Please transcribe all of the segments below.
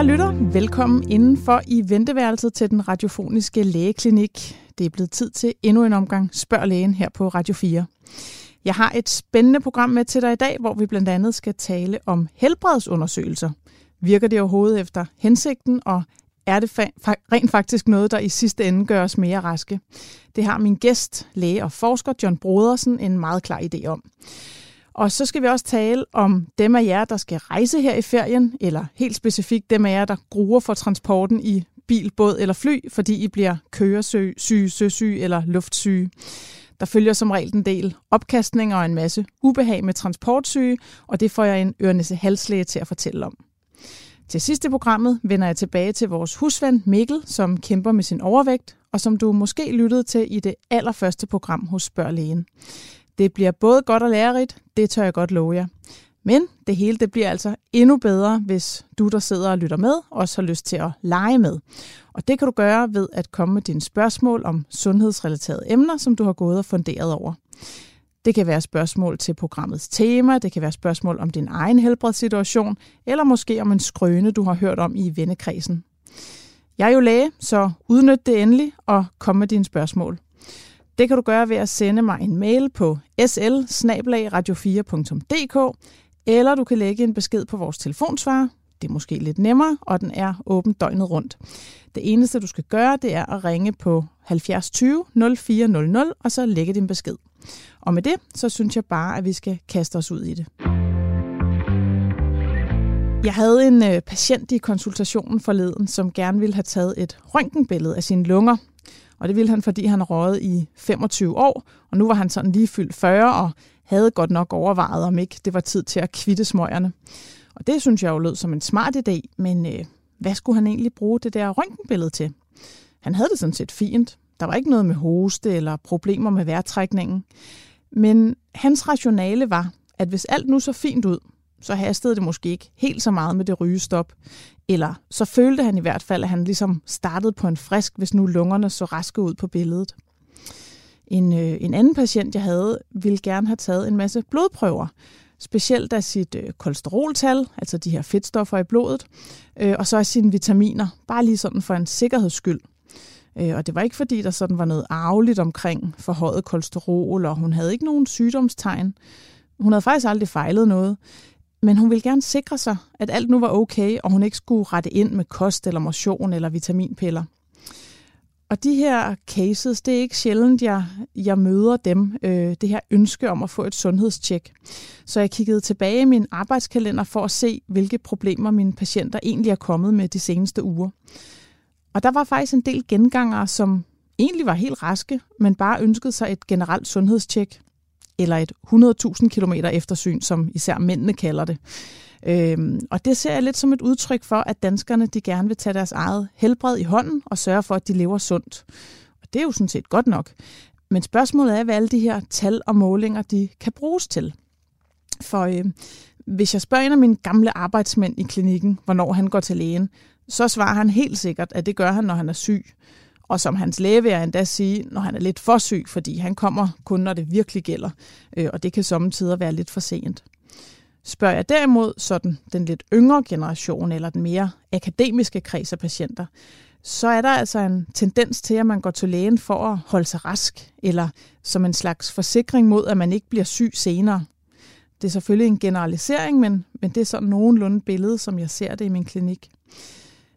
Kære lytter, velkommen indenfor i venteværelset til den radiofoniske lægeklinik. Det er blevet tid til endnu en omgang Spørg lægen her på Radio 4. Jeg har et spændende program med til dig i dag, hvor vi blandt andet skal tale om helbredsundersøgelser. Virker det overhovedet efter hensigten, og er det fa- rent faktisk noget, der i sidste ende gør os mere raske? Det har min gæst, læge og forsker John Brodersen, en meget klar idé om. Og så skal vi også tale om dem af jer, der skal rejse her i ferien, eller helt specifikt dem af jer, der gruer for transporten i bil, båd eller fly, fordi I bliver køresyge, søsyge eller luftsyge. Der følger som regel en del opkastning og en masse ubehag med transportsyge, og det får jeg en ørnæse halslæge til at fortælle om. Til sidste programmet vender jeg tilbage til vores husvand Mikkel, som kæmper med sin overvægt, og som du måske lyttede til i det allerførste program hos Spørg Lægen. Det bliver både godt og lærerigt, det tør jeg godt love jer. Men det hele det bliver altså endnu bedre, hvis du, der sidder og lytter med, også har lyst til at lege med. Og det kan du gøre ved at komme med dine spørgsmål om sundhedsrelaterede emner, som du har gået og funderet over. Det kan være spørgsmål til programmets tema, det kan være spørgsmål om din egen helbredssituation, eller måske om en skrøne, du har hørt om i vennekredsen. Jeg er jo læge, så udnyt det endelig og kom med dine spørgsmål. Det kan du gøre ved at sende mig en mail på sl 4dk eller du kan lægge en besked på vores telefonsvarer. Det er måske lidt nemmere, og den er åben døgnet rundt. Det eneste, du skal gøre, det er at ringe på 70 20 0400, og så lægge din besked. Og med det, så synes jeg bare, at vi skal kaste os ud i det. Jeg havde en øh, patient i konsultationen forleden, som gerne ville have taget et røntgenbillede af sine lunger. Og det ville han, fordi han røget i 25 år, og nu var han sådan lige fyldt 40 og havde godt nok overvejet, om ikke det var tid til at kvitte smøgerne. Og det synes jeg jo lød som en smart idé, men øh, hvad skulle han egentlig bruge det der røntgenbillede til? Han havde det sådan set fint. Der var ikke noget med hoste eller problemer med vejrtrækningen. Men hans rationale var, at hvis alt nu så fint ud, så hastede det måske ikke helt så meget med det rygestop. Eller så følte han i hvert fald, at han ligesom startede på en frisk, hvis nu lungerne så raske ud på billedet. En, øh, en anden patient, jeg havde, ville gerne have taget en masse blodprøver. Specielt af sit øh, kolesteroltal, altså de her fedtstoffer i blodet, øh, og så af sine vitaminer, bare lige sådan for en sikkerheds skyld. Øh, og det var ikke fordi, der sådan var noget arveligt omkring forhøjet kolesterol, og hun havde ikke nogen sygdomstegn. Hun havde faktisk aldrig fejlet noget. Men hun ville gerne sikre sig, at alt nu var okay, og hun ikke skulle rette ind med kost eller motion eller vitaminpiller. Og de her cases, det er ikke sjældent, jeg, jeg møder dem, øh, det her ønske om at få et sundhedstjek. Så jeg kiggede tilbage i min arbejdskalender for at se, hvilke problemer mine patienter egentlig er kommet med de seneste uger. Og der var faktisk en del gengangere, som egentlig var helt raske, men bare ønskede sig et generelt sundhedstjek eller et 100.000 km eftersyn, som især mændene kalder det. Øhm, og det ser jeg lidt som et udtryk for, at danskerne de gerne vil tage deres eget helbred i hånden og sørge for, at de lever sundt. Og det er jo sådan set godt nok. Men spørgsmålet er, hvad alle de her tal og målinger de kan bruges til. For øh, hvis jeg spørger en af mine gamle arbejdsmænd i klinikken, hvornår han går til lægen, så svarer han helt sikkert, at det gør han, når han er syg. Og som hans læge vil jeg endda sige, når han er lidt for syg, fordi han kommer kun, når det virkelig gælder. Øh, og det kan samtidig være lidt for sent. Spørger jeg derimod sådan den lidt yngre generation, eller den mere akademiske kreds af patienter, så er der altså en tendens til, at man går til lægen for at holde sig rask, eller som en slags forsikring mod, at man ikke bliver syg senere. Det er selvfølgelig en generalisering, men, men det er sådan nogenlunde billede, som jeg ser det i min klinik.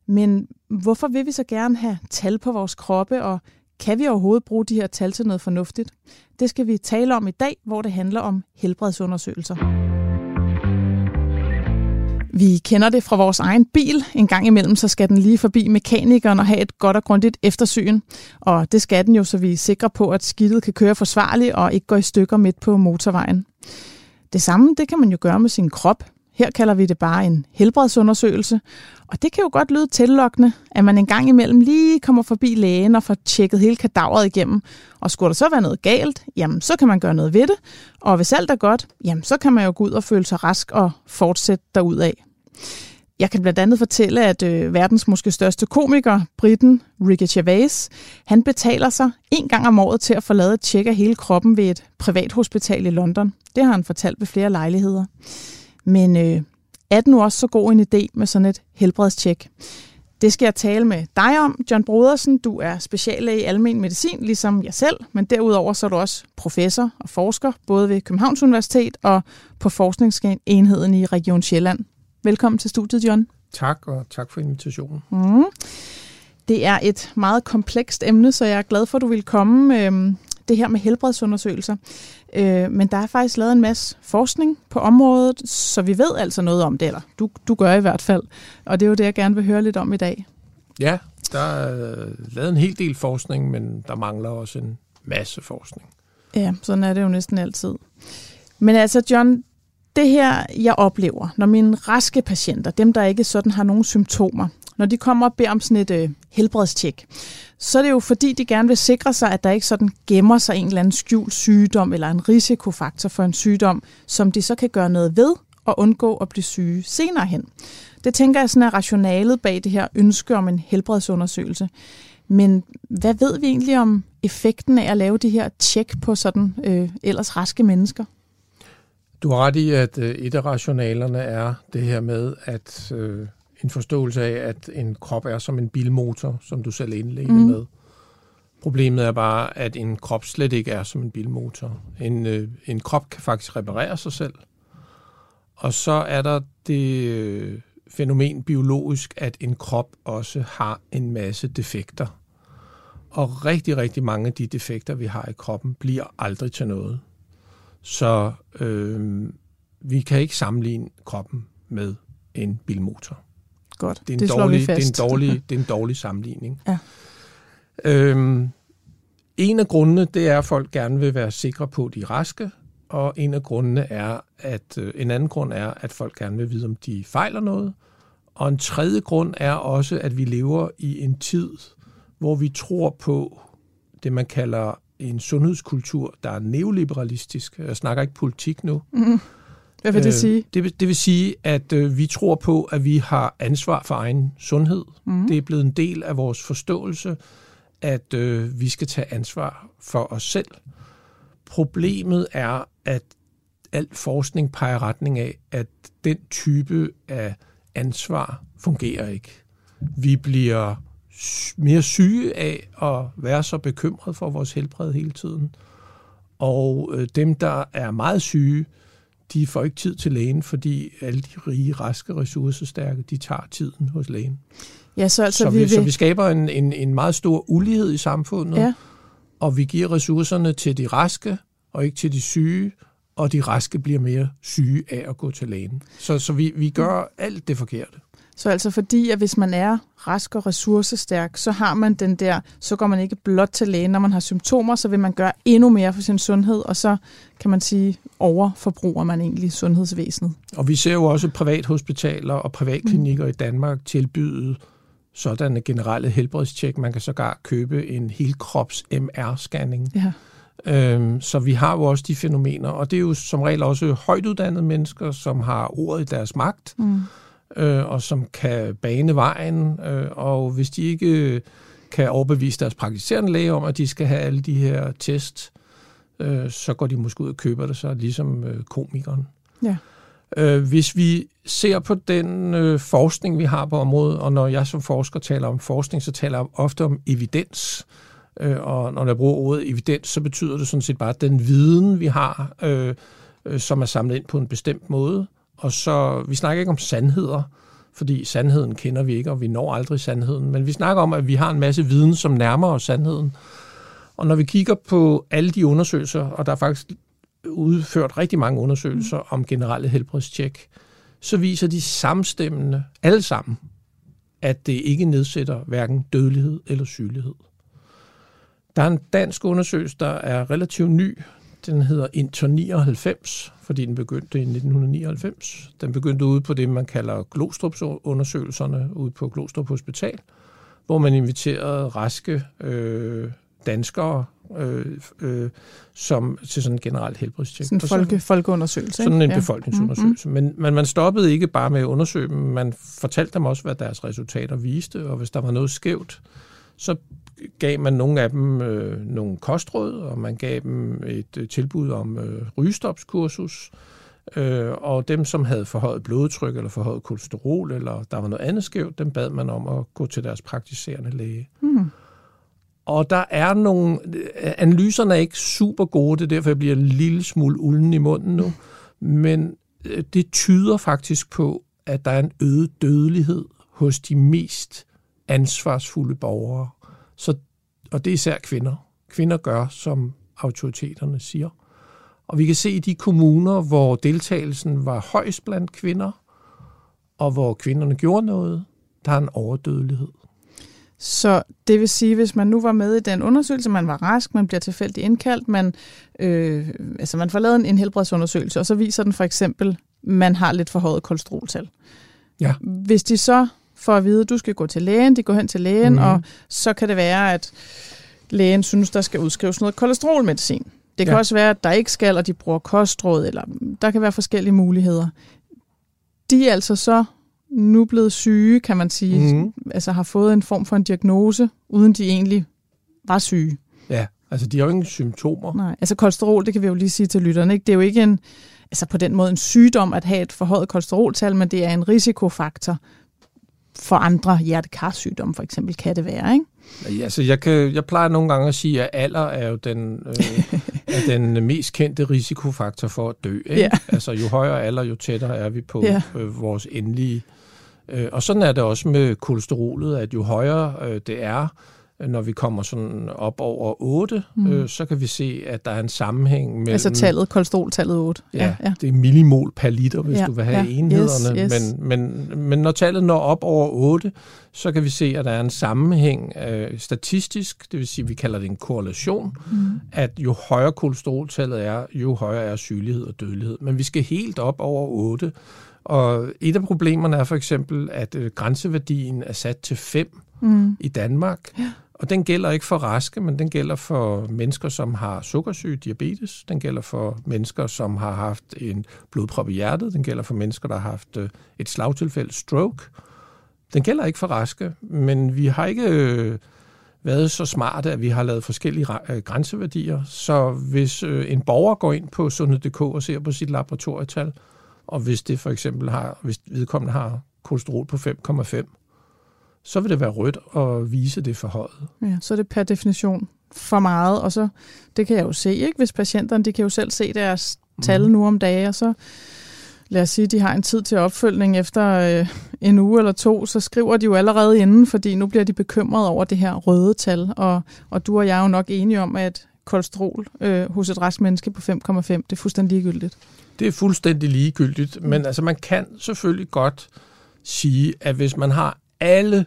Men hvorfor vil vi så gerne have tal på vores kroppe, og kan vi overhovedet bruge de her tal til noget fornuftigt? Det skal vi tale om i dag, hvor det handler om helbredsundersøgelser. Vi kender det fra vores egen bil. En gang imellem, så skal den lige forbi mekanikeren og have et godt og grundigt eftersyn. Og det skal den jo, så vi er sikre på, at skidtet kan køre forsvarligt og ikke går i stykker midt på motorvejen. Det samme, det kan man jo gøre med sin krop. Her kalder vi det bare en helbredsundersøgelse. Og det kan jo godt lyde tillokkende, at man en gang imellem lige kommer forbi lægen og får tjekket hele kadaveret igennem. Og skulle der så være noget galt, jamen så kan man gøre noget ved det. Og hvis alt er godt, jamen så kan man jo gå ud og føle sig rask og fortsætte derudad. Jeg kan blandt andet fortælle, at øh, verdens måske største komiker, Britten Ricky Gervais, han betaler sig en gang om året til at få lavet et tjek af hele kroppen ved et privat hospital i London. Det har han fortalt ved flere lejligheder. Men øh, er det nu også så god en idé med sådan et helbredstjek? Det skal jeg tale med dig om, John Brodersen. Du er speciallæge i almen medicin, ligesom jeg selv, men derudover så er du også professor og forsker, både ved Københavns Universitet og på forskningsenheden i Region Sjælland. Velkommen til studiet, John. Tak, og tak for invitationen. Mm. Det er et meget komplekst emne, så jeg er glad for, at du vil komme. Øhm, det her med helbredsundersøgelser. Øh, men der er faktisk lavet en masse forskning på området, så vi ved altså noget om det, eller du, du gør i hvert fald. Og det er jo det, jeg gerne vil høre lidt om i dag. Ja, der er lavet en hel del forskning, men der mangler også en masse forskning. Ja, sådan er det jo næsten altid. Men altså, John, det her, jeg oplever, når mine raske patienter, dem der ikke sådan har nogen symptomer, når de kommer og beder om sådan et øh, helbredstjek, så er det jo fordi, de gerne vil sikre sig, at der ikke sådan gemmer sig en eller anden skjult sygdom eller en risikofaktor for en sygdom, som de så kan gøre noget ved og undgå at blive syge senere hen. Det tænker jeg sådan er rationalet bag det her ønske om en helbredsundersøgelse. Men hvad ved vi egentlig om effekten af at lave de her tjek på sådan øh, ellers raske mennesker? Du har ret i, at øh, et af rationalerne er det her med, at øh, en forståelse af, at en krop er som en bilmotor, som du selv indledte mm. med. Problemet er bare, at en krop slet ikke er som en bilmotor. En, øh, en krop kan faktisk reparere sig selv. Og så er der det øh, fænomen biologisk, at en krop også har en masse defekter. Og rigtig, rigtig mange af de defekter, vi har i kroppen, bliver aldrig til noget. Så øh, vi kan ikke sammenligne kroppen med en bilmotor. Godt, det er en, det dårlig, vi fast. Det er en dårlig, det er en dårlig sammenligning. Ja. Øhm, en af grundene, det er, at folk gerne vil være sikre på, at de er raske, og en af grundene er, at øh, en anden grund er, at folk gerne vil vide, om de fejler noget. Og en tredje grund er også, at vi lever i en tid, hvor vi tror på det, man kalder en sundhedskultur, der er neoliberalistisk. Jeg snakker ikke politik nu. Mm. Hvad vil det øh, sige? Det vil, det vil sige, at øh, vi tror på, at vi har ansvar for egen sundhed. Mm. Det er blevet en del af vores forståelse, at øh, vi skal tage ansvar for os selv. Problemet er, at al forskning peger retning af, at den type af ansvar fungerer ikke. Vi bliver mere syge af at være så bekymret for vores helbred hele tiden. Og øh, dem, der er meget syge, de får ikke tid til lægen, fordi alle de rige, raske, ressourcestærke, de tager tiden hos lægen. Ja, så, altså, så, vi, vi, så vi skaber en, en, en meget stor ulighed i samfundet, ja. og vi giver ressourcerne til de raske, og ikke til de syge, og de raske bliver mere syge af at gå til lægen. Så, så vi, vi gør alt det forkerte. Så altså fordi, at hvis man er rask og ressourcestærk, så har man den der, så går man ikke blot til lægen, når man har symptomer, så vil man gøre endnu mere for sin sundhed, og så kan man sige, overforbruger man egentlig sundhedsvæsenet. Og vi ser jo også privathospitaler og privatklinikker mm. i Danmark tilbyde sådanne generelle helbredstjek. Man kan sågar købe en helkrops MR-scanning. Ja. Øhm, så vi har jo også de fænomener, og det er jo som regel også højt uddannede mennesker, som har ordet i deres magt. Mm øh, og som kan bane vejen, øh, og hvis de ikke kan overbevise deres praktiserende læge om, at de skal have alle de her test, øh, så går de måske ud og køber det så, ligesom øh, komikeren. Ja. Øh, hvis vi ser på den øh, forskning, vi har på området, og når jeg som forsker taler om forskning, så taler jeg ofte om evidens. Øh, og når jeg bruger ordet evidens, så betyder det sådan set bare, den viden, vi har, øh, øh, som er samlet ind på en bestemt måde, og så, vi snakker ikke om sandheder, fordi sandheden kender vi ikke, og vi når aldrig sandheden. Men vi snakker om, at vi har en masse viden, som nærmer os sandheden. Og når vi kigger på alle de undersøgelser, og der er faktisk udført rigtig mange undersøgelser mm. om generelle helbredstjek, så viser de samstemmende, alle sammen, at det ikke nedsætter hverken dødelighed eller sygelighed. Der er en dansk undersøgelse, der er relativt ny. Den hedder Inter 99, fordi den begyndte i 1999. Den begyndte ude på det, man kalder Glostrup-undersøgelserne ude på Glostrup Hospital, hvor man inviterede raske øh, danskere øh, øh, som til sådan en generelt helbredstjek. Sådan en folke, folkeundersøgelse. Sådan en ja. befolkningsundersøgelse. Mm-hmm. Men, men man stoppede ikke bare med at undersøge dem, man fortalte dem også, hvad deres resultater viste, og hvis der var noget skævt, så gav man nogle af dem øh, nogle kostråd, og man gav dem et øh, tilbud om øh, rygestopskursus. Øh, og dem, som havde forhøjet blodtryk eller forhøjet kolesterol, eller der var noget andet skævt, dem bad man om at gå til deres praktiserende læge. Mm. Og der er nogle... Analyserne er ikke super gode, det er derfor, jeg bliver en lille smule ulden i munden nu. Men øh, det tyder faktisk på, at der er en øget dødelighed hos de mest ansvarsfulde borgere. Så, og det er især kvinder. Kvinder gør, som autoriteterne siger. Og vi kan se i de kommuner, hvor deltagelsen var højst blandt kvinder, og hvor kvinderne gjorde noget, der er en overdødelighed. Så det vil sige, hvis man nu var med i den undersøgelse, man var rask, man bliver tilfældigt indkaldt, man, øh, altså man får lavet en, en helbredsundersøgelse, og så viser den for eksempel, man har lidt forhøjet kolesteroltal. Ja. Hvis de så får at vide, at du skal gå til lægen, de går hen til lægen, mm. og så kan det være, at lægen synes, der skal udskrives noget kolesterolmedicin. Det kan ja. også være, at der ikke skal, og de bruger kostråd, eller der kan være forskellige muligheder. De er altså så nu blevet syge, kan man sige. Mm. Altså har fået en form for en diagnose, uden de egentlig var syge. Ja, altså de har jo ingen symptomer. Nej, altså kolesterol, det kan vi jo lige sige til lytterne, ikke? det er jo ikke en, altså på den måde en sygdom at have et forhøjet kolesteroltal, men det er en risikofaktor for andre hjertekarsygdomme, for eksempel kan det være, ikke? Ja, altså jeg, kan, jeg plejer nogle gange at sige, at alder er jo den, øh, er den mest kendte risikofaktor for at dø. Ikke? Ja. Altså jo højere alder, jo tættere er vi på ja. øh, vores endelige. Øh, og sådan er det også med kolesterolet, at jo højere øh, det er, når vi kommer sådan op over 8, mm. øh, så kan vi se, at der er en sammenhæng mellem... Altså tallet, kolesteroltallet 8. Ja, ja, ja, det er millimol per liter, hvis ja, du vil have ja, enhederne. Yes, yes. Men, men, men når tallet når op over 8, så kan vi se, at der er en sammenhæng øh, statistisk, det vil sige, vi kalder det en korrelation, mm. at jo højere kolesteroltallet er, jo højere er sygelighed og dødelighed. Men vi skal helt op over 8, og et af problemerne er for eksempel, at øh, grænseværdien er sat til 5 mm. i Danmark. Ja. Og den gælder ikke for raske, men den gælder for mennesker, som har sukkersyge, diabetes. Den gælder for mennesker, som har haft en blodprop i hjertet. Den gælder for mennesker, der har haft øh, et slagtilfælde, stroke. Den gælder ikke for raske, men vi har ikke øh, været så smarte, at vi har lavet forskellige øh, grænseværdier. Så hvis en borger går ind på sundhed.dk og ser på sit laboratorietal, og hvis det for eksempel har, hvis vedkommende har kolesterol på 5,5, så vil det være rødt at vise det forhøjet. Ja, så er det per definition for meget, og så, det kan jeg jo se, ikke? hvis patienterne, de kan jo selv se deres tal mm. nu om dagen, og så lad os sige, de har en tid til opfølgning efter øh, en uge eller to, så skriver de jo allerede inden, fordi nu bliver de bekymret over det her røde tal, og, og du og jeg er jo nok enige om, at kolesterol øh, hos et rask menneske på 5,5, det er fuldstændig ligegyldigt. Det er fuldstændig ligegyldigt, men altså man kan selvfølgelig godt sige, at hvis man har alle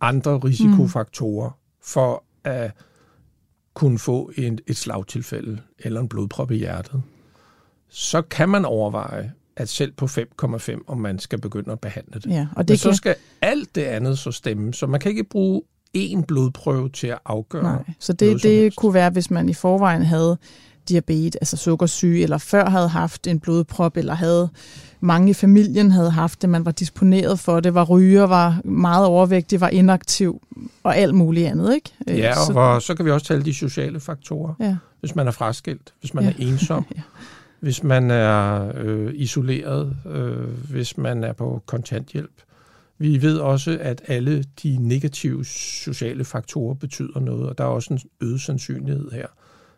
andre risikofaktorer mm. for at kunne få en, et slagtilfælde eller en blodprop i hjertet, så kan man overveje, at selv på 5,5, om man skal begynde at behandle det. Ja, og det Men så kan... skal alt det andet så stemme, så man kan ikke bruge én blodprøve til at afgøre Nej, så det, det kunne være, hvis man i forvejen havde diabetes, altså sukkersyge, eller før havde haft en blodprop, eller havde mange i familien havde haft det, man var disponeret for det, var ryger, var meget overvægtig, var inaktiv og alt muligt andet. Ikke? Ja, og så, og så kan vi også tale de sociale faktorer. Ja. Hvis man er fraskilt, hvis man ja. er ensom, ja. hvis man er øh, isoleret, øh, hvis man er på kontanthjælp. Vi ved også, at alle de negative sociale faktorer betyder noget, og der er også en øget sandsynlighed her.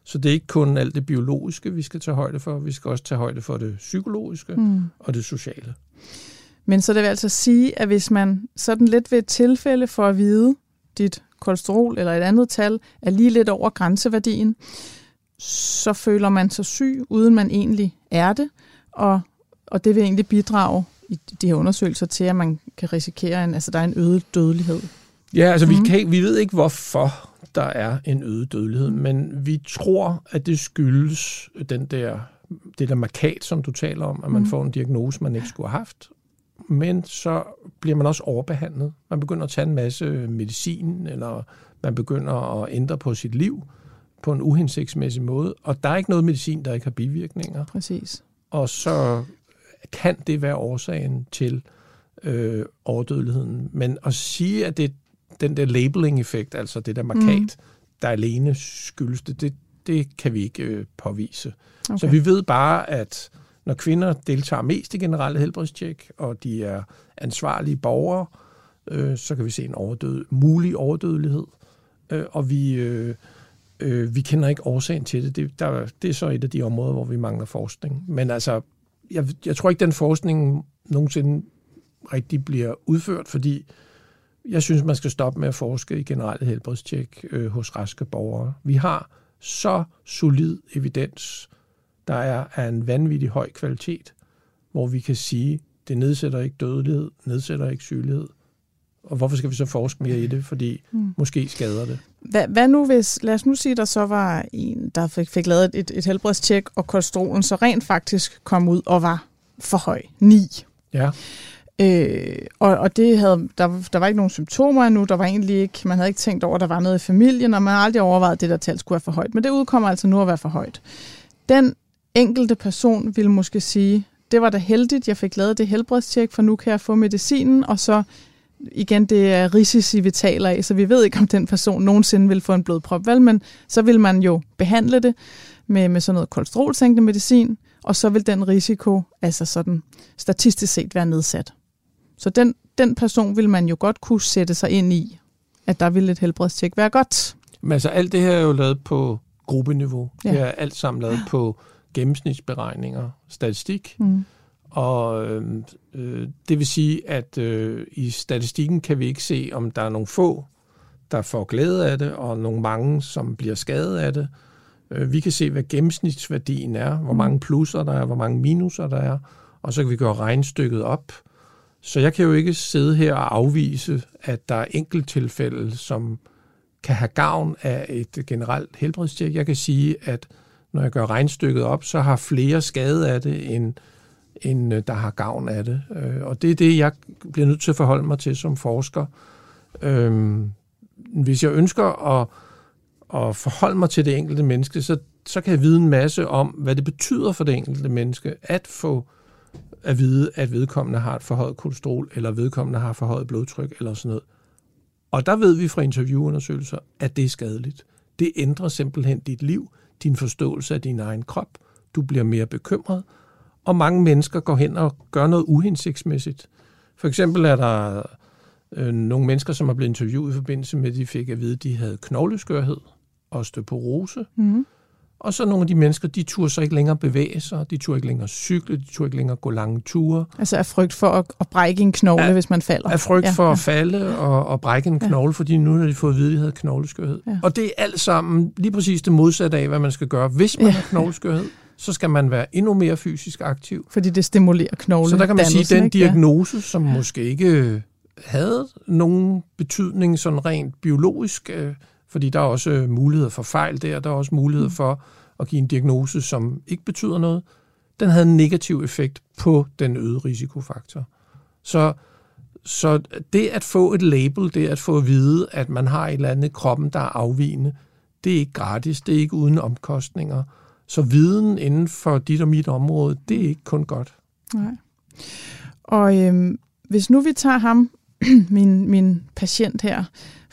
Så det er ikke kun alt det biologiske, vi skal tage højde for, vi skal også tage højde for det psykologiske mm. og det sociale. Men så det vil altså sige, at hvis man sådan lidt ved et tilfælde for at vide, dit kolesterol eller et andet tal er lige lidt over grænseværdien, så føler man sig syg, uden man egentlig er det, og, og det vil egentlig bidrage i de her undersøgelser til, at man kan risikere, en, altså der er en øget dødelighed. Ja, altså mm. vi, kan, vi ved ikke hvorfor der er en øget dødelighed, men vi tror, at det skyldes den der, det der markat, som du taler om, at man mm. får en diagnose, man ikke skulle have haft, men så bliver man også overbehandlet. Man begynder at tage en masse medicin, eller man begynder at ændre på sit liv på en uhensigtsmæssig måde, og der er ikke noget medicin, der ikke har bivirkninger. Præcis. Og så kan det være årsagen til øh, overdødeligheden. Men at sige, at det den der labeling-effekt, altså det der markat, mm. der alene skyldes det, det, det kan vi ikke øh, påvise. Okay. Så vi ved bare, at når kvinder deltager mest i generelle helbredstjek, og de er ansvarlige borgere, øh, så kan vi se en overdød, mulig overdødelighed. Øh, og vi, øh, øh, vi kender ikke årsagen til det. Det, der, det er så et af de områder, hvor vi mangler forskning. Men altså, jeg, jeg tror ikke, den forskning nogensinde rigtig bliver udført, fordi jeg synes, man skal stoppe med at forske i generelle helbredstjek øh, hos raske borgere. Vi har så solid evidens, der er af en vanvittig høj kvalitet, hvor vi kan sige, det nedsætter ikke dødelighed, nedsætter ikke sygelighed. Og hvorfor skal vi så forske mere i det? Fordi mm. måske skader det. Hvad, hvad nu hvis, lad os nu sige, der så var en, der fik, fik lavet et, et helbredstjek, og kolesterolen så rent faktisk kom ud og var for høj, 9. Ja. Øh, og, og det havde, der, der var ikke nogen symptomer endnu, der var egentlig ikke, man havde ikke tænkt over, at der var noget i familien, og man har aldrig overvejet, at det der tal skulle være for højt. Men det udkommer altså nu at være for højt. Den enkelte person vil måske sige, det var da heldigt, jeg fik lavet det helbredstjek, for nu kan jeg få medicinen, og så igen, det er risici, vi taler af, så vi ved ikke, om den person nogensinde vil få en blodprop, vel? Men så vil man jo behandle det med, med sådan noget kolesterolsænkende medicin, og så vil den risiko, altså sådan statistisk set, være nedsat. Så den, den person vil man jo godt kunne sætte sig ind i, at der vil et helbredstjek være godt. Men altså alt det her er jo lavet på gruppeniveau. Ja. Det er alt sammen lavet på gennemsnitsberegninger, statistik. Mm. Og øhm, øh, det vil sige, at øh, i statistikken kan vi ikke se, om der er nogle få, der får glæde af det, og nogle mange, som bliver skadet af det. Øh, vi kan se, hvad gennemsnitsværdien er, hvor mm. mange plusser der er, hvor mange minuser der er, og så kan vi gøre regnstykket op. Så jeg kan jo ikke sidde her og afvise, at der er enkelttilfælde, som kan have gavn af et generelt helbredstjek. Jeg kan sige, at når jeg gør regnstykket op, så har flere skade af det, end, end øh, der har gavn af det. Øh, og det er det, jeg bliver nødt til at forholde mig til som forsker. Øhm, hvis jeg ønsker at, at forholde mig til det enkelte menneske, så, så kan jeg vide en masse om, hvad det betyder for det enkelte menneske at få at vide, at vedkommende har et forhøjet kolesterol, eller vedkommende har forhøjet blodtryk, eller sådan noget. Og der ved vi fra interviewundersøgelser, at det er skadeligt. Det ændrer simpelthen dit liv, din forståelse af din egen krop. Du bliver mere bekymret, og mange mennesker går hen og gør noget uhensigtsmæssigt. For eksempel er der øh, nogle mennesker, som er blevet interviewet i forbindelse med, at de fik at vide, at de havde knogleskørhed, osteoporose, mm. Og så nogle af de mennesker, de turde så ikke længere bevæge sig, de turde ikke længere cykle, de turde ikke længere gå lange ture. Altså af frygt for at, at brække en knogle, af, hvis man falder. Af frygt ja, for ja. at falde og, og brække en knogle, ja. fordi nu har de fået at vide, at de havde knogleskørhed. Ja. Og det er alt sammen lige præcis det modsatte af, hvad man skal gøre. Hvis man ja. har knogleskørhed, så skal man være endnu mere fysisk aktiv. Fordi det stimulerer knoglen. Så der kan man sige, at den diagnose, som måske ikke havde nogen betydning sådan rent biologisk, øh, fordi der er også øh, muligheder for fejl der, der er også mulighed mm. for at give en diagnose, som ikke betyder noget. Den havde en negativ effekt på den øgede risikofaktor. Så, så det at få et label, det at få at vide, at man har et eller andet i kroppen, der er afvigende, det er ikke gratis, det er ikke uden omkostninger. Så viden inden for dit og mit område, det er ikke kun godt. Nej. Og øhm, hvis nu vi tager ham, min, min patient her,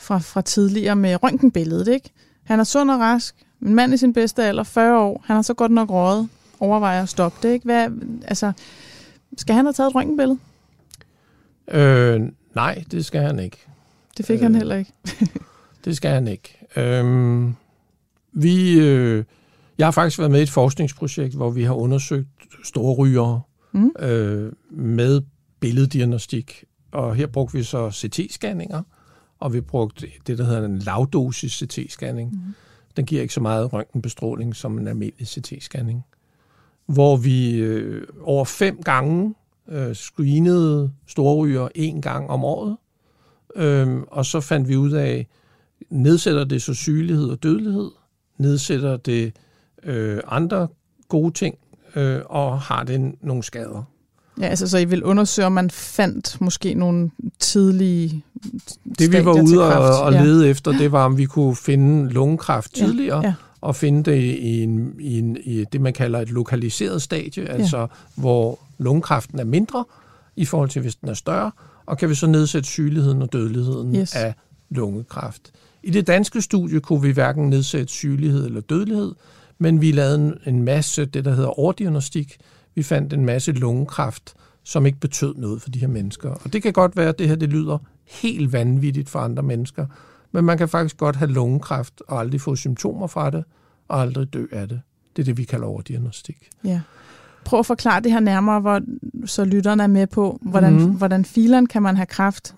fra, fra tidligere med røntgenbilledet. Ikke? Han er sund og rask, en mand i sin bedste alder, 40 år. Han har så godt nok rådet, overvejer at stoppe det. Ikke? Hvad, altså, skal han have taget et røntgenbillede? Øh, nej, det skal han ikke. Det fik øh, han heller ikke. det skal han ikke. Øh, vi, øh, jeg har faktisk været med i et forskningsprojekt, hvor vi har undersøgt store rygere mm. øh, med billeddiagnostik. Og her brugte vi så CT-scanninger, og vi brugte det, der hedder en lavdosis CT-scanning. Mm. Den giver ikke så meget røntgenbestråling som en almindelig CT-scanning. Hvor vi øh, over fem gange øh, screenede storryger en gang om året, øh, og så fandt vi ud af, nedsætter det så sygelighed og dødelighed, nedsætter det øh, andre gode ting, øh, og har det nogle skader. Ja, altså så I vil undersøge, om man fandt måske nogle tidlige Det vi var ude og, og lede ja. efter, det var, om vi kunne finde lungekræft tidligere, ja, ja. og finde det i, en, i, en, i det, man kalder et lokaliseret stadie, ja. altså hvor lungekræften er mindre i forhold til, hvis den er større, og kan vi så nedsætte sygeligheden og dødeligheden yes. af lungekræft. I det danske studie kunne vi hverken nedsætte sygelighed eller dødelighed, men vi lavede en, en masse det, der hedder overdiagnostik, Vi fandt en masse lungekræft, som ikke betød noget for de her mennesker. Og det kan godt være, at det her det lyder helt vanvittigt for andre mennesker, men man kan faktisk godt have lungekræft og aldrig få symptomer fra det, og aldrig dø af det. Det er det, vi kalder overdiagnostik. Ja. Prøv at forklare det her nærmere, hvor, så lytterne er med på, hvordan, mm. hvordan filen kan man have kræft,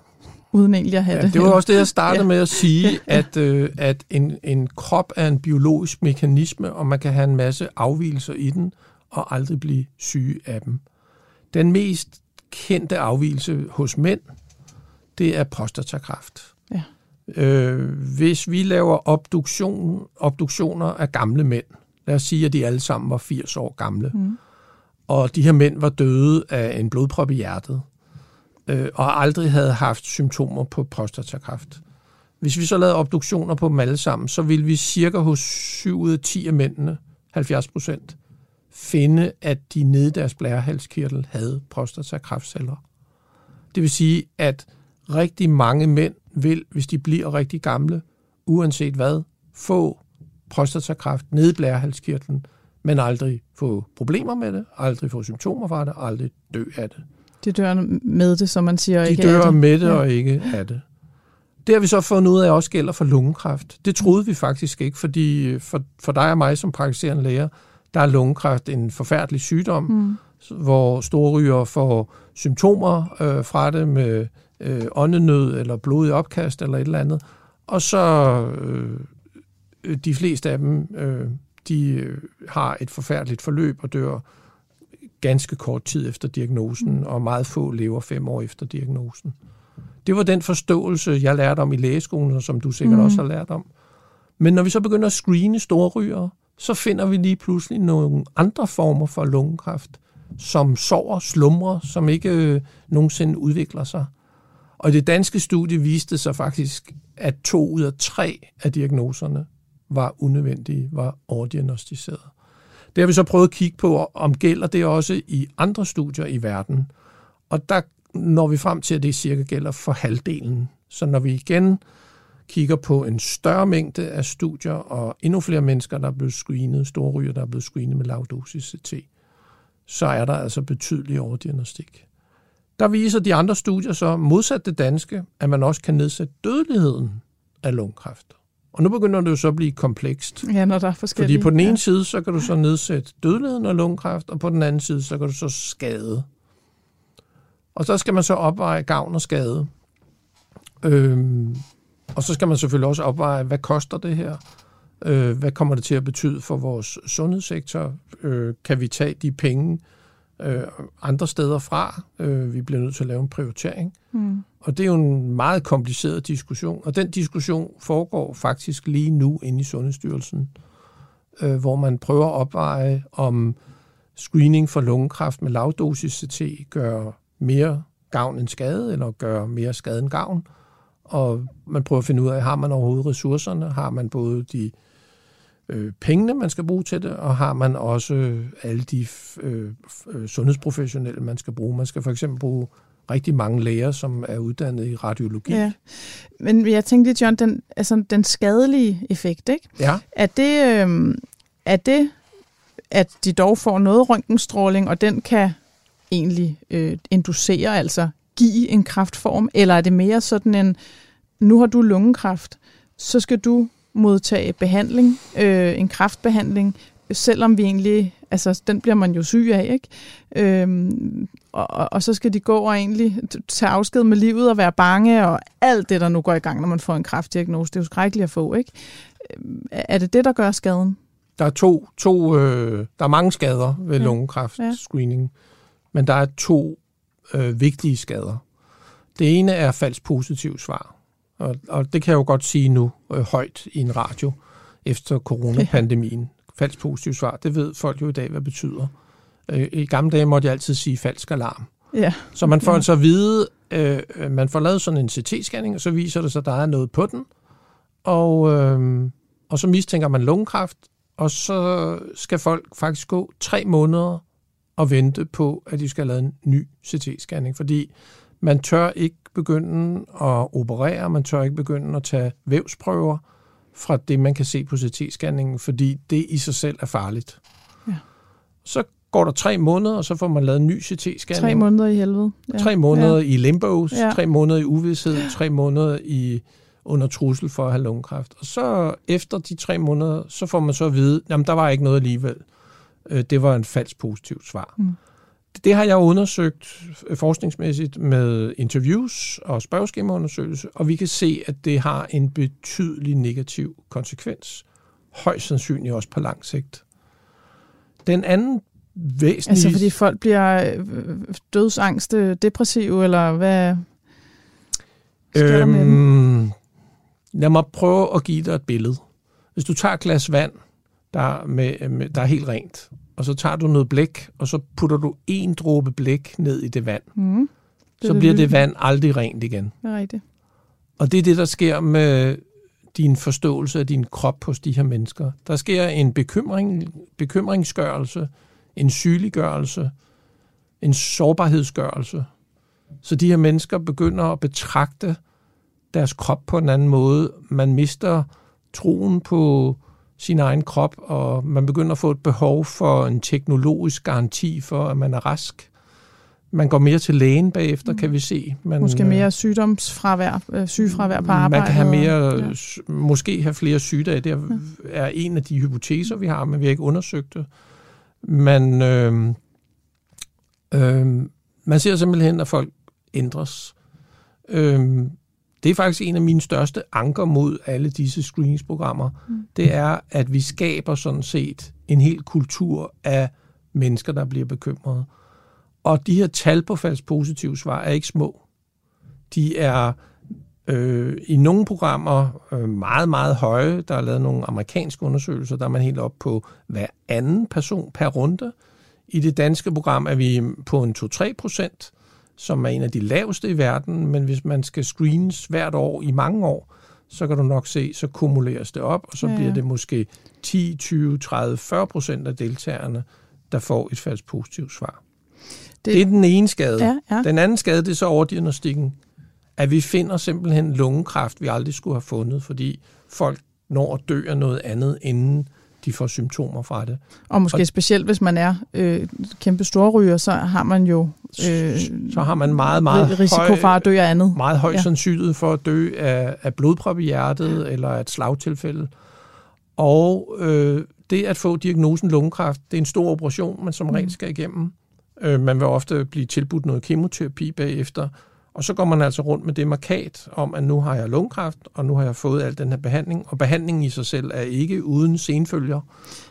uden egentlig at have ja, det. Det var også det, jeg startede ja. med at sige, at, øh, at en, en krop er en biologisk mekanisme, og man kan have en masse afvielser i den, og aldrig blive syge af dem. Den mest kendte afvielse hos mænd, det er prostatakræft. Ja. Øh, hvis vi laver obduktion, obduktioner af gamle mænd, lad os sige, at de alle sammen var 80 år gamle, mm. og de her mænd var døde af en blodprop i hjertet, øh, og aldrig havde haft symptomer på prostatakræft. Hvis vi så lavede obduktioner på dem alle sammen, så ville vi cirka hos 7 ud af 10 af mændene, 70 procent, finde, at de nede i deres blærehalskirtel havde prostatakræftceller. Det vil sige, at rigtig mange mænd vil, hvis de bliver rigtig gamle, uanset hvad, få prostatakræft nede i blærehalskirtlen, men aldrig få problemer med det, aldrig få symptomer fra det, aldrig dø af det. De dør med det, som man siger, De ikke dør af det. med det og ikke af det. Det har vi så fundet ud af også gælder for lungekræft. Det troede vi faktisk ikke, fordi for, for dig og mig som praktiserende læger, der er lungekræft en forfærdelig sygdom, mm. hvor store ryger får symptomer øh, fra det med øh, åndenød eller blodig opkast eller et eller andet. Og så øh, de fleste af dem, øh, de øh, har et forfærdeligt forløb og dør ganske kort tid efter diagnosen, mm. og meget få lever fem år efter diagnosen. Det var den forståelse, jeg lærte om i lægeskolen, og som du sikkert mm. også har lært om. Men når vi så begynder at screene store ryger, så finder vi lige pludselig nogle andre former for lungekræft, som sover, slumrer, som ikke øh, nogensinde udvikler sig. Og det danske studie viste sig faktisk, at to ud af tre af diagnoserne var unødvendige, var overdiagnostiseret. Det har vi så prøvet at kigge på, om gælder det også i andre studier i verden. Og der når vi frem til, at det cirka gælder for halvdelen. Så når vi igen kigger på en større mængde af studier og endnu flere mennesker, der er blevet screenet, store ryger, der er blevet screenet med lavdosis CT, så er der altså betydelig overdiagnostik. Der viser de andre studier så, modsat det danske, at man også kan nedsætte dødeligheden af lungekræft. Og nu begynder det jo så at blive komplekst. Ja, når der er forskellige. Fordi på den ene ja. side, så kan du så nedsætte dødeligheden af lungekræft, og på den anden side, så kan du så skade. Og så skal man så opveje gavn og skade. Øhm, og så skal man selvfølgelig også opveje, hvad koster det her? Øh, hvad kommer det til at betyde for vores sundhedssektor? Øh, kan vi tage de penge øh, andre steder fra? Øh, vi bliver nødt til at lave en prioritering. Mm. Og det er jo en meget kompliceret diskussion, og den diskussion foregår faktisk lige nu inde i Sundhedsstyrelsen, øh, hvor man prøver at opveje, om screening for lungekræft med lavdosis CT gør mere gavn end skade, eller gør mere skade end gavn. Og man prøver at finde ud af, har man overhovedet ressourcerne? Har man både de øh, pengene, man skal bruge til det, og har man også alle de øh, øh, sundhedsprofessionelle, man skal bruge. Man skal for eksempel bruge rigtig mange læger, som er uddannet i radiologi. Ja. Men jeg tænkte John, den, altså, den skadelige effekt, ikke? Ja. Er det, øh, er det, at de dog får noget røntgenstråling, og den kan egentlig øh, inducere, altså give en kraftform, eller er det mere sådan en, nu har du lungekræft, så skal du modtage behandling, øh, en kraftbehandling, selvom vi egentlig, altså den bliver man jo syg af, ikke? Øhm, og, og så skal de gå og egentlig tage afsked med livet og være bange, og alt det, der nu går i gang, når man får en kraftdiagnose, det er jo skrækkeligt at få, ikke? Er det det, der gør skaden? Der er to, to øh, der er mange skader ved ja. lungekræft ja. men der er to øh, vigtige skader. Det ene er falsk positiv svar, og, og det kan jeg jo godt sige nu øh, højt i en radio efter coronapandemien. Falsk positiv svar, det ved folk jo i dag, hvad det betyder. Øh, I gamle dage måtte jeg altid sige falsk alarm. Ja. Så man får altså at vide, øh, man får lavet sådan en CT-scanning, og så viser det sig, at der er noget på den, og, øh, og så mistænker man lungekræft, og så skal folk faktisk gå tre måneder og vente på, at de skal have lavet en ny CT-scanning, fordi man tør ikke begynde at operere, man tør ikke begynde at tage vævsprøver fra det, man kan se på CT-scanningen, fordi det i sig selv er farligt. Ja. Så går der tre måneder, og så får man lavet en ny CT-scanning. Tre måneder i helvede. Ja. Tre måneder ja. i limbo, ja. tre måneder i uvidshed, tre måneder i under trussel for at have lungekræft. Og så efter de tre måneder, så får man så at vide, at der var ikke noget alligevel. Øh, det var en falsk positivt svar. Mm. Det har jeg undersøgt forskningsmæssigt med interviews og spørgeskemaundersøgelse, og vi kan se, at det har en betydelig negativ konsekvens. Højst sandsynligt også på lang sigt. Den anden væsentlige... Altså fordi folk bliver øh, dødsangste, depressive, eller hvad sker øhm? Lad mig prøve at give dig et billede. Hvis du tager et glas vand, der, med, med, der er helt rent, og så tager du noget blæk, og så putter du en dråbe blæk ned i det vand, mm. det så bliver det vand aldrig rent igen. Det er rigtigt. Og det er det, der sker med din forståelse af din krop hos de her mennesker. Der sker en bekymring, bekymringsgørelse, en sygeliggørelse, en sårbarhedsgørelse. Så de her mennesker begynder at betragte deres krop på en anden måde. Man mister troen på sin egen krop, og man begynder at få et behov for en teknologisk garanti for, at man er rask. Man går mere til lægen bagefter, mm. kan vi se. Man, måske mere sygdomsfravær, øh, sygefravær på arbejde. Man kan have mere, ja. måske have flere sygdage. Det er en af de hypoteser, vi har, men vi har ikke undersøgt det. Man, øh, øh, man ser simpelthen, at folk ændres. Øh, det er faktisk en af mine største anker mod alle disse screeningsprogrammer. Mm. Det er, at vi skaber sådan set en hel kultur af mennesker, der bliver bekymrede. Og de her tal på falsk positiv svar er ikke små. De er øh, i nogle programmer øh, meget, meget høje. Der er lavet nogle amerikanske undersøgelser, der er man helt op på hver anden person per runde. I det danske program er vi på en 2-3 procent som er en af de laveste i verden, men hvis man skal screens hvert år i mange år, så kan du nok se, så kumuleres det op, og så ja, bliver det måske 10, 20, 30, 40 procent af deltagerne, der får et falsk positivt svar. Det, det er den ene skade. Ja, ja. Den anden skade, det er så overdiagnostikken, at vi finder simpelthen lungekræft, vi aldrig skulle have fundet, fordi folk når at dø af noget andet, inden de får symptomer fra det. Og måske og, specielt, hvis man er øh, kæmpe storryger, så har man jo øh, så har man meget, meget risiko høj, for at dø af andet. Meget høj ja. sandsynlighed for at dø af, af blodprop i hjertet eller af et slagtilfælde. Og øh, det at få diagnosen lungekræft, det er en stor operation, man som regel mm. skal igennem. Øh, man vil ofte blive tilbudt noget kemoterapi bagefter, og så går man altså rundt med det markat om, at nu har jeg lungekræft, og nu har jeg fået al den her behandling. Og behandlingen i sig selv er ikke uden senfølger.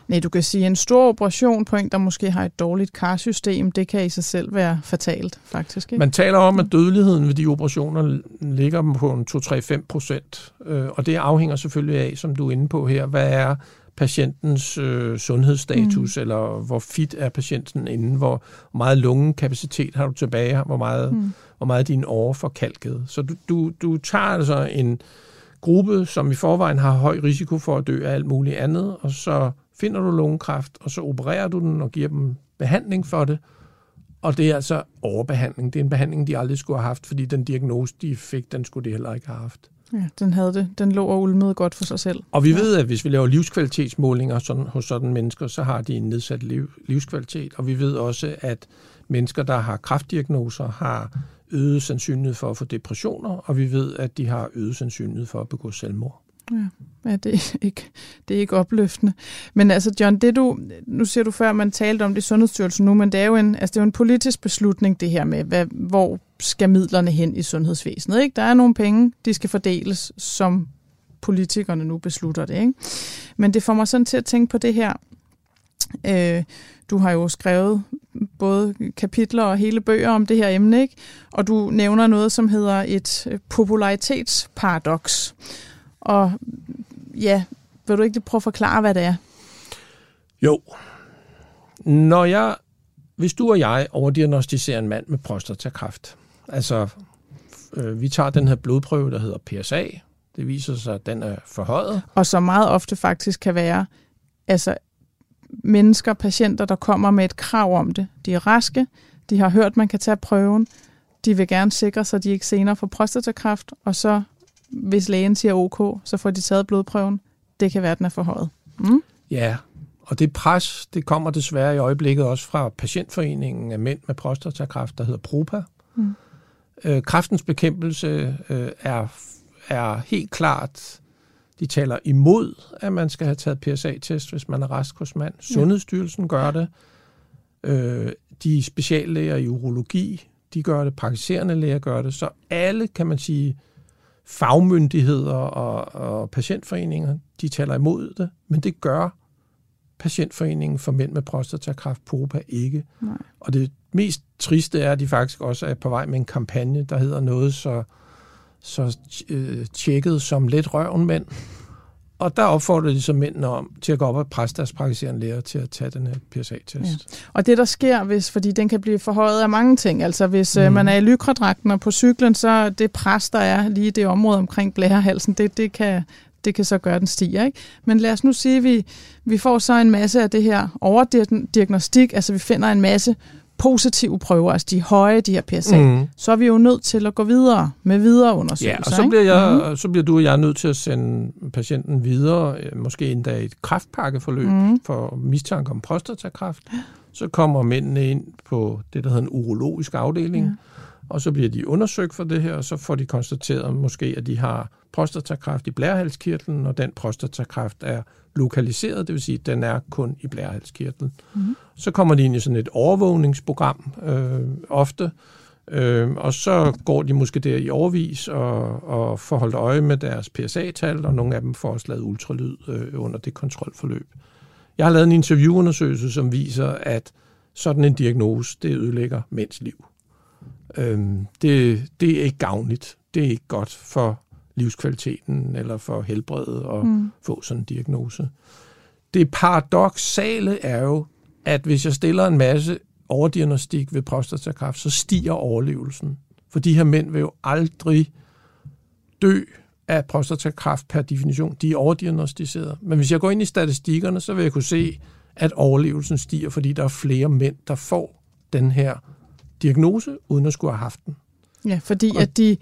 Nej, du kan sige, at en stor operation på en, der måske har et dårligt karsystem, det kan i sig selv være fatalt, faktisk. Ikke? Man taler om, at dødeligheden ved de operationer ligger på en 2-3-5 procent. Øh, og det afhænger selvfølgelig af, som du er inde på her, hvad er patientens øh, sundhedsstatus, mm. eller hvor fit er patienten inden, hvor meget lungekapacitet har du tilbage, hvor meget, mm. hvor meget din åre forkalket. Så du, du, du tager altså en gruppe, som i forvejen har høj risiko for at dø af alt muligt andet, og så finder du lungekræft, og så opererer du den og giver dem behandling for det, og det er altså overbehandling. Det er en behandling, de aldrig skulle have haft, fordi den diagnose, de fik, den skulle de heller ikke have haft. Ja, den havde det. Den lå og ulmede godt for sig selv. Og vi ja. ved, at hvis vi laver livskvalitetsmålinger sådan, hos sådan mennesker, så har de en nedsat liv, livskvalitet. Og vi ved også, at mennesker, der har kraftdiagnoser, har øget sandsynlighed for at få depressioner, og vi ved, at de har øget sandsynlighed for at begå selvmord. Ja, ja det, er ikke, det er ikke opløftende. Men altså, John, det du, nu siger du før, man talte om det i Sundhedsstyrelsen nu, men det er jo en, altså, det er jo en politisk beslutning, det her med, hvad, hvor skal midlerne hen i sundhedsvæsenet. Ikke? Der er nogle penge, de skal fordeles, som politikerne nu beslutter det. Ikke? Men det får mig sådan til at tænke på det her. Øh, du har jo skrevet både kapitler og hele bøger om det her emne, ikke? og du nævner noget, som hedder et popularitetsparadoks. Og ja, vil du ikke prøve at forklare, hvad det er? Jo. Når jeg, hvis du og jeg overdiagnostiserer en mand med prostatakræft, altså øh, vi tager den her blodprøve, der hedder PSA, det viser sig, at den er forhøjet. Og så meget ofte faktisk kan være, altså mennesker, patienter, der kommer med et krav om det. De er raske, de har hørt, man kan tage prøven, de vil gerne sikre sig, at de ikke senere får prostatakræft, og så hvis lægen siger OK, så får de taget blodprøven. Det kan være, at den er forhøjet. Mm? Ja, Og det pres, det kommer desværre i øjeblikket også fra patientforeningen af mænd med prostatakræft, der hedder PROPA. Mm. Øh, kræftens bekæmpelse øh, er, er helt klart, de taler imod, at man skal have taget PSA-test, hvis man er rask hos mand. Sundhedsstyrelsen gør det. Øh, de speciallæger i urologi, de gør det. Praktiserende læger gør det. Så alle, kan man sige, fagmyndigheder og, og patientforeninger, de taler imod det, men det gør Patientforeningen for Mænd med Prostatakræft, POPA, ikke. Nej. Og det mest triste er, at de faktisk også er på vej med en kampagne, der hedder noget så, så øh, tjekket som let røven mænd. Og der opfordrer de så mændene om til at gå op og presse deres praktiserende læger til at tage den her PSA-test. Ja. Og det der sker, hvis, fordi den kan blive forhøjet af mange ting, altså hvis mm. man er i lykredragten og på cyklen, så det pres, der er lige i det område omkring blærehalsen, det, det, kan, det kan så gøre, at den stiger. Ikke? Men lad os nu sige, at vi, vi får så en masse af det her overdiagnostik, altså vi finder en masse positive prøver, altså de høje, de her PSA, mm. så er vi jo nødt til at gå videre med videre undersøgelser. Ja, og så bliver, jeg, mm. så bliver du og jeg nødt til at sende patienten videre, øh, måske endda et kraftpakkeforløb mm. for mistanke om prostatakræft. Så kommer mændene ind på det, der hedder en urologisk afdeling, ja. Og så bliver de undersøgt for det her, og så får de konstateret måske, at de har prostatakræft i blærehalskirtlen, og den prostatakræft er lokaliseret, det vil sige, at den er kun i blærehalskirtlen. Mm-hmm. Så kommer de ind i sådan et overvågningsprogram øh, ofte, øh, og så går de måske der i overvis og, og får holdt øje med deres PSA-tal, og nogle af dem får også lavet ultralyd øh, under det kontrolforløb. Jeg har lavet en interviewundersøgelse, som viser, at sådan en diagnose, det ødelægger mænds liv. Øh, det, det er ikke gavnligt. Det er ikke godt for livskvaliteten eller for helbredet at mm. få sådan en diagnose. Det paradoxale er jo, at hvis jeg stiller en masse overdiagnostik ved prostatakræft, så stiger overlevelsen. For de her mænd vil jo aldrig dø af prostatakræft per definition. De er overdiagnostiseret. Men hvis jeg går ind i statistikkerne, så vil jeg kunne se, at overlevelsen stiger, fordi der er flere mænd, der får den her diagnose, uden at skulle have haft den. Ja, fordi og, at de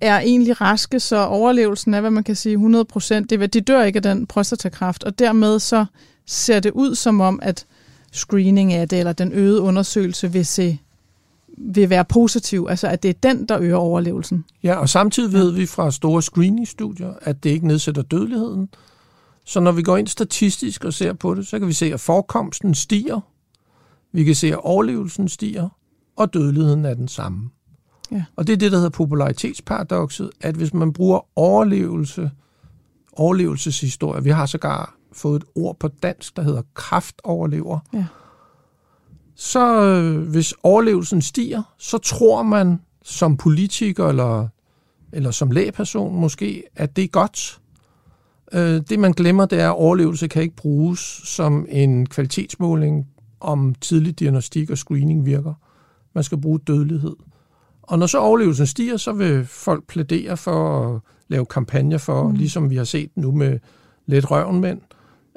er egentlig raske, så overlevelsen er, hvad man kan sige, 100 procent. De dør ikke af den prostatakræft, og dermed så ser det ud som om, at screening af det, eller den øgede undersøgelse vil, se, vil være positiv, altså at det er den, der øger overlevelsen. Ja, og samtidig ved vi fra store screeningstudier, at det ikke nedsætter dødeligheden. Så når vi går ind statistisk og ser på det, så kan vi se, at forekomsten stiger, vi kan se, at overlevelsen stiger, og dødeligheden er den samme. Ja. Og det er det, der hedder popularitetsparadoxet, at hvis man bruger overlevelse, overlevelseshistorie, vi har sågar fået et ord på dansk, der hedder kraftoverlever, ja. så øh, hvis overlevelsen stiger, så tror man som politiker eller, eller som lægeperson måske, at det er godt. Øh, det man glemmer, det er, at overlevelse kan ikke bruges som en kvalitetsmåling om tidlig diagnostik og screening virker. Man skal bruge dødelighed. Og når så overlevelsen stiger, så vil folk plædere for at lave kampagner for, mm. ligesom vi har set nu med lidt røvenmænd,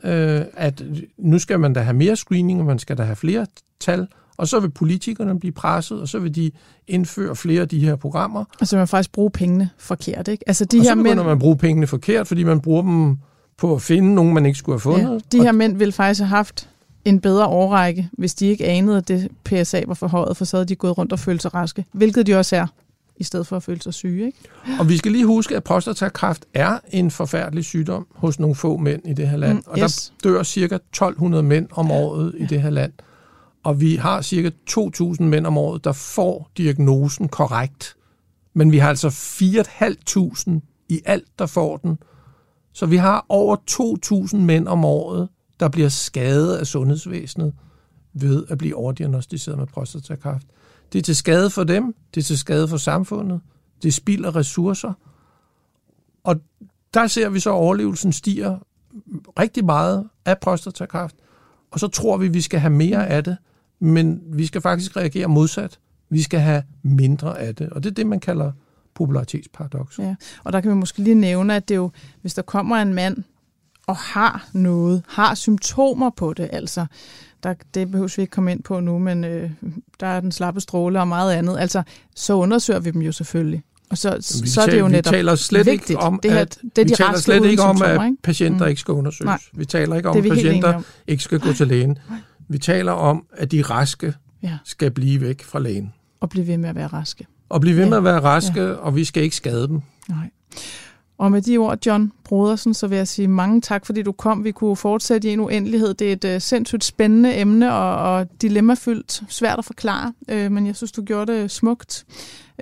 øh, at nu skal man da have mere screening, og man skal da have flere tal, og så vil politikerne blive presset, og så vil de indføre flere af de her programmer. Og så vil man faktisk bruge pengene forkert, ikke? Altså de og her så begynder mænd... man bruge pengene forkert, fordi man bruger dem på at finde nogen, man ikke skulle have fundet. Ja, de her mænd vil faktisk have haft en bedre årrække, hvis de ikke anede, at det PSA var forhøjet, for så havde de gået rundt og følt sig raske, hvilket de også er, i stedet for at føle sig syge. Ikke? Og vi skal lige huske, at prostatakræft er en forfærdelig sygdom hos nogle få mænd i det her land, mm, og yes. der dør cirka 1200 mænd om året ja. i det her land. Og vi har cirka 2.000 mænd om året, der får diagnosen korrekt. Men vi har altså 4.500 i alt, der får den. Så vi har over 2.000 mænd om året, der bliver skadet af sundhedsvæsenet ved at blive overdiagnostiseret med prostatakræft. Det er til skade for dem, det er til skade for samfundet, det spilder ressourcer, og der ser vi så, at overlevelsen stiger rigtig meget af prostatakræft, og så tror vi, at vi skal have mere af det, men vi skal faktisk reagere modsat. Vi skal have mindre af det, og det er det, man kalder popularitetsparadox. Ja, og der kan vi måske lige nævne, at det jo, hvis der kommer en mand og har noget, har symptomer på det, altså. Der, det behøver vi ikke komme ind på nu, men øh, der er den slappe stråle og meget andet. Altså, så undersøger vi dem jo selvfølgelig. Og så, vi så er det jo netop vi taler slet vigtigt. Ikke om, det her, at, det er vi de taler slet ikke om, at patienter Mm. ikke skal undersøges. Nej. Vi taler ikke om, at vi patienter om. ikke skal gå til lægen. Vi taler om, at de raske Ja, skal blive væk fra lægen. og blive ved med at være raske. Og blive ved Ja. med at være raske, og vi skal ikke skade dem. Nej. Og med de ord, John Brodersen, så vil jeg sige mange tak, fordi du kom. Vi kunne fortsætte i en uendelighed. Det er et uh, sindssygt spændende emne og, og dilemmafyldt, svært at forklare, uh, men jeg synes, du gjorde det smukt.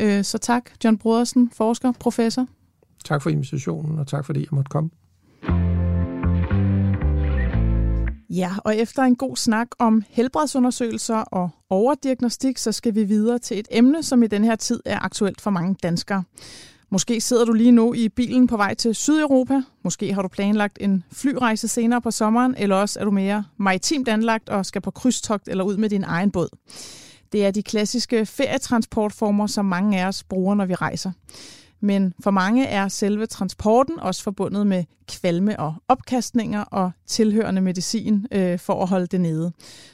Uh, så tak, John Brodersen, forsker, professor. Tak for invitationen, og tak fordi jeg måtte komme. Ja, og efter en god snak om helbredsundersøgelser og overdiagnostik, så skal vi videre til et emne, som i den her tid er aktuelt for mange danskere. Måske sidder du lige nu i bilen på vej til Sydeuropa. Måske har du planlagt en flyrejse senere på sommeren, eller også er du mere maritimt anlagt og skal på krydstogt eller ud med din egen båd. Det er de klassiske ferietransportformer, som mange af os bruger, når vi rejser. Men for mange er selve transporten også forbundet med kvalme og opkastninger og tilhørende medicin øh, for at holde det nede.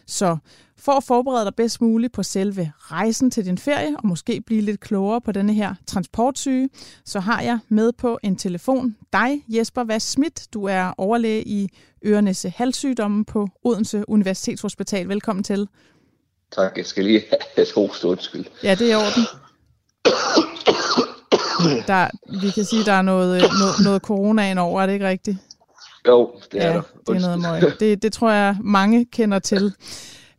Så for at forberede dig bedst muligt på selve rejsen til din ferie, og måske blive lidt klogere på denne her transportsyge, så har jeg med på en telefon dig, Jesper Vass Schmidt. Du er overlæge i Ørenæse Halssygdomme på Odense Universitetshospital. Velkommen til. Tak, jeg skal lige have hoste, undskyld. Ja, det er i orden. Der, vi kan sige, der er noget, øh, noget, noget corona over, er det ikke rigtigt? Jo, det er ja, der. det er noget møg. Det, det tror jeg, mange kender til.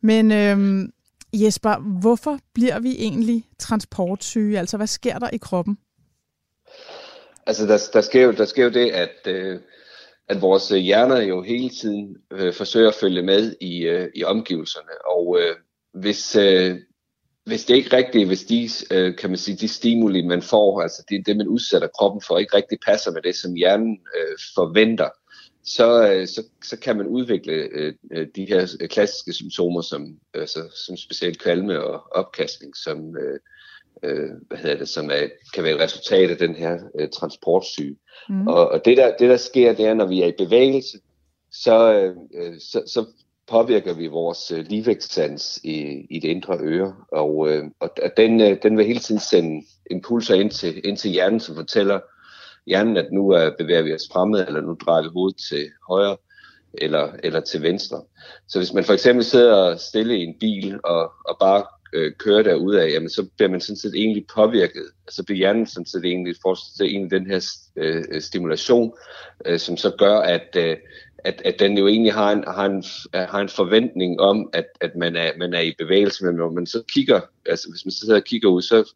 Men øhm, Jesper, hvorfor bliver vi egentlig transportsyge? Altså, hvad sker der i kroppen? Altså, der, der, sker jo, der sker jo det, at, øh, at vores hjerner jo hele tiden øh, forsøger at følge med i, øh, i omgivelserne. Og øh, hvis, øh, hvis det ikke rigtigt, hvis de, øh, kan man sige, de stimuli, man får, altså det, det, man udsætter kroppen for, ikke rigtig passer med det, som hjernen øh, forventer, så, øh, så, så kan man udvikle øh, de her klassiske symptomer, som, altså, som specielt kvalme og opkastning, som, øh, øh, hvad hedder det, som er, kan være et resultat af den her øh, transportsyge. Mm. Og, og det, der, det, der sker, det er, når vi er i bevægelse, så, øh, så, så påvirker vi vores øh, ligevægtssans i, i det indre øre, og, øh, og den, øh, den vil hele tiden sende impulser ind til, ind til hjernen, som fortæller hjernen, at nu øh, bevæger vi os fremad, eller nu drejer vi hovedet til højre, eller, eller til venstre. Så hvis man for eksempel sidder stille i en bil, og, og bare øh, kører derudad, jamen så bliver man sådan set egentlig påvirket. Så bliver hjernen sådan set egentlig, får egentlig den her øh, stimulation, øh, som så gør, at, øh, at, at den jo egentlig har en, har en, har en forventning om, at, at man, er, man er i bevægelse, men når man så kigger, altså hvis man så sidder og kigger ud, så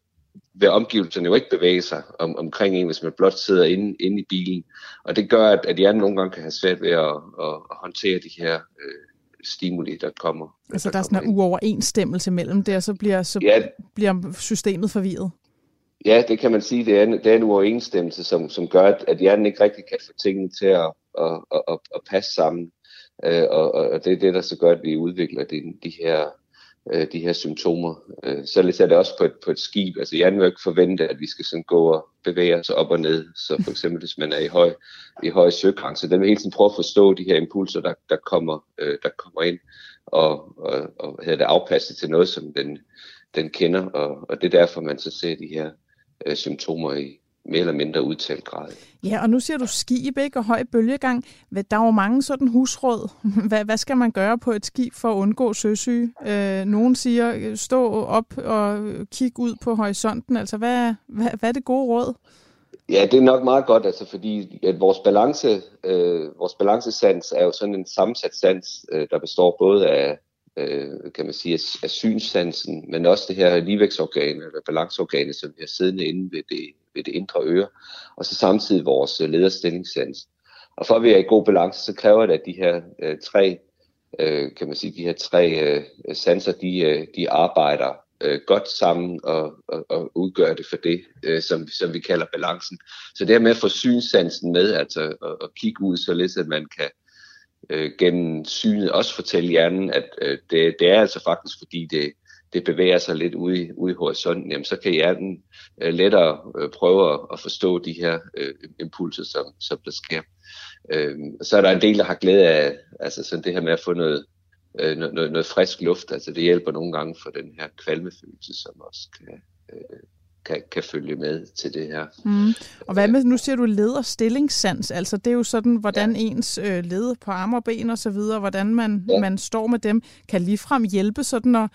vil omgivelserne jo ikke bevæge sig om, omkring en, hvis man blot sidder inde, inde i bilen. Og det gør, at, at hjernen nogle gange kan have svært ved at, at, at håndtere de her øh, stimuli, der kommer. Altså der er sådan en uoverensstemmelse mellem det, og så bliver, så ja, bliver systemet forvirret. Ja, det kan man sige. Det er en, det er en uoverensstemmelse, som, som gør, at, at hjernen ikke rigtig kan få tingene til at, at, at, at, at passe sammen. Øh, og, og det er det, der så gør, at vi udvikler de, de her øh, de her symptomer. Øh, således er det også på et, på et skib. Altså jeg vil ikke forvente, at vi skal sådan gå og bevæge os op og ned. Så for eksempel, hvis man er i høj, i høj søgrænse, så den vil hele tiden prøve at forstå de her impulser, der, der, kommer, øh, der kommer ind, og, og, og det afpasset til noget, som den, den kender. Og, og det er derfor, man så ser de her øh, symptomer i mere eller mindre udtalt grad. Ja, og nu siger du skib, ikke? Og høj bølgegang. Der er jo mange sådan husråd. Hvad, hvad skal man gøre på et skib for at undgå søsyge? Øh, nogen siger, stå op og kig ud på horisonten. Altså, hvad, hvad, hvad er det gode råd? Ja, det er nok meget godt, altså fordi at vores balance, øh, vores balancesans er jo sådan en sammensat sans, øh, der består både af, øh, kan man sige, af synssansen, men også det her ligevægtsorgan, eller balanceorganet, som vi har siddende inde ved det, ved det indre øre, og så samtidig vores øh, lederstillingssans. Og for at vi er i god balance, så kræver det, at de her øh, tre, øh, kan man sige, de her tre øh, sanser, de, øh, de arbejder øh, godt sammen og, og, og udgør det for det, øh, som, som vi kalder balancen. Så det her med at få synssansen med, altså at, at kigge ud, således at man kan øh, Øh, gennem synet også fortælle hjernen, at øh, det, det er altså faktisk fordi det, det bevæger sig lidt ude i, ude i horisonten, jamen, så kan hjernen øh, lettere øh, prøve at, at forstå de her øh, impulser, som, som der sker. Øh, så er der en del, der har glæde af altså sådan det her med at få noget, øh, noget, noget frisk luft. Altså det hjælper nogle gange for den her kvalmefølelse, som også kan, øh, kan, kan følge med til det her. Mm. Og hvad med, nu siger du leder stillingssans, altså det er jo sådan, hvordan ja. ens øh, led på arme og ben og så videre, hvordan man, ja. man står med dem, kan ligefrem hjælpe sådan at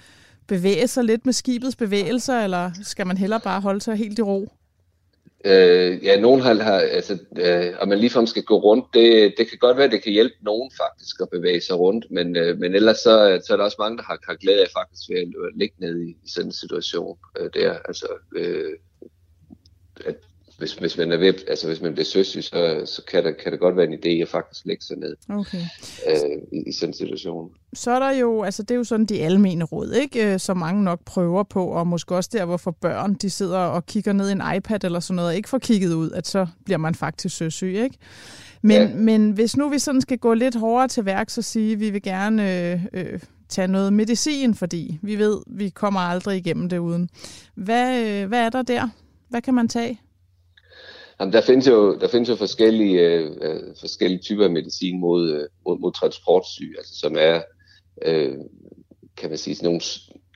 bevæge sig lidt med skibets bevægelser, eller skal man hellere bare holde sig helt i ro? Øh, ja, nogen har, har altså, øh, om man ligefrem skal gå rundt, det, det kan godt være, at det kan hjælpe nogen faktisk at bevæge sig rundt, men, øh, men ellers så, så er der også mange, der har, har glæde af faktisk ved at ligge nede i, i sådan en situation øh, der. Altså, øh, at hvis, hvis man er ved, altså hvis man bliver søsyg, så, så kan, det, kan det godt være en idé at faktisk lægge sig ned okay. øh, i, i sådan en situation. Så er der jo, altså det er jo sådan de almene råd, ikke? Øh, som mange nok prøver på, og måske også der, hvorfor børn de sidder og kigger ned i en iPad eller sådan noget, og ikke får kigget ud, at så bliver man faktisk søsyg, ikke? Men, ja. men hvis nu vi sådan skal gå lidt hårdere til værk, så sige, at vi vil gerne øh, øh, tage noget medicin, fordi vi ved, vi kommer aldrig igennem det uden. Hvad, øh, hvad er der der? Hvad kan man tage? Jamen, der findes jo, der findes jo forskellige, øh, øh, forskellige typer af medicin mod, øh, mod, mod transportsyge, altså som er, øh, kan man sige, sådan nogle,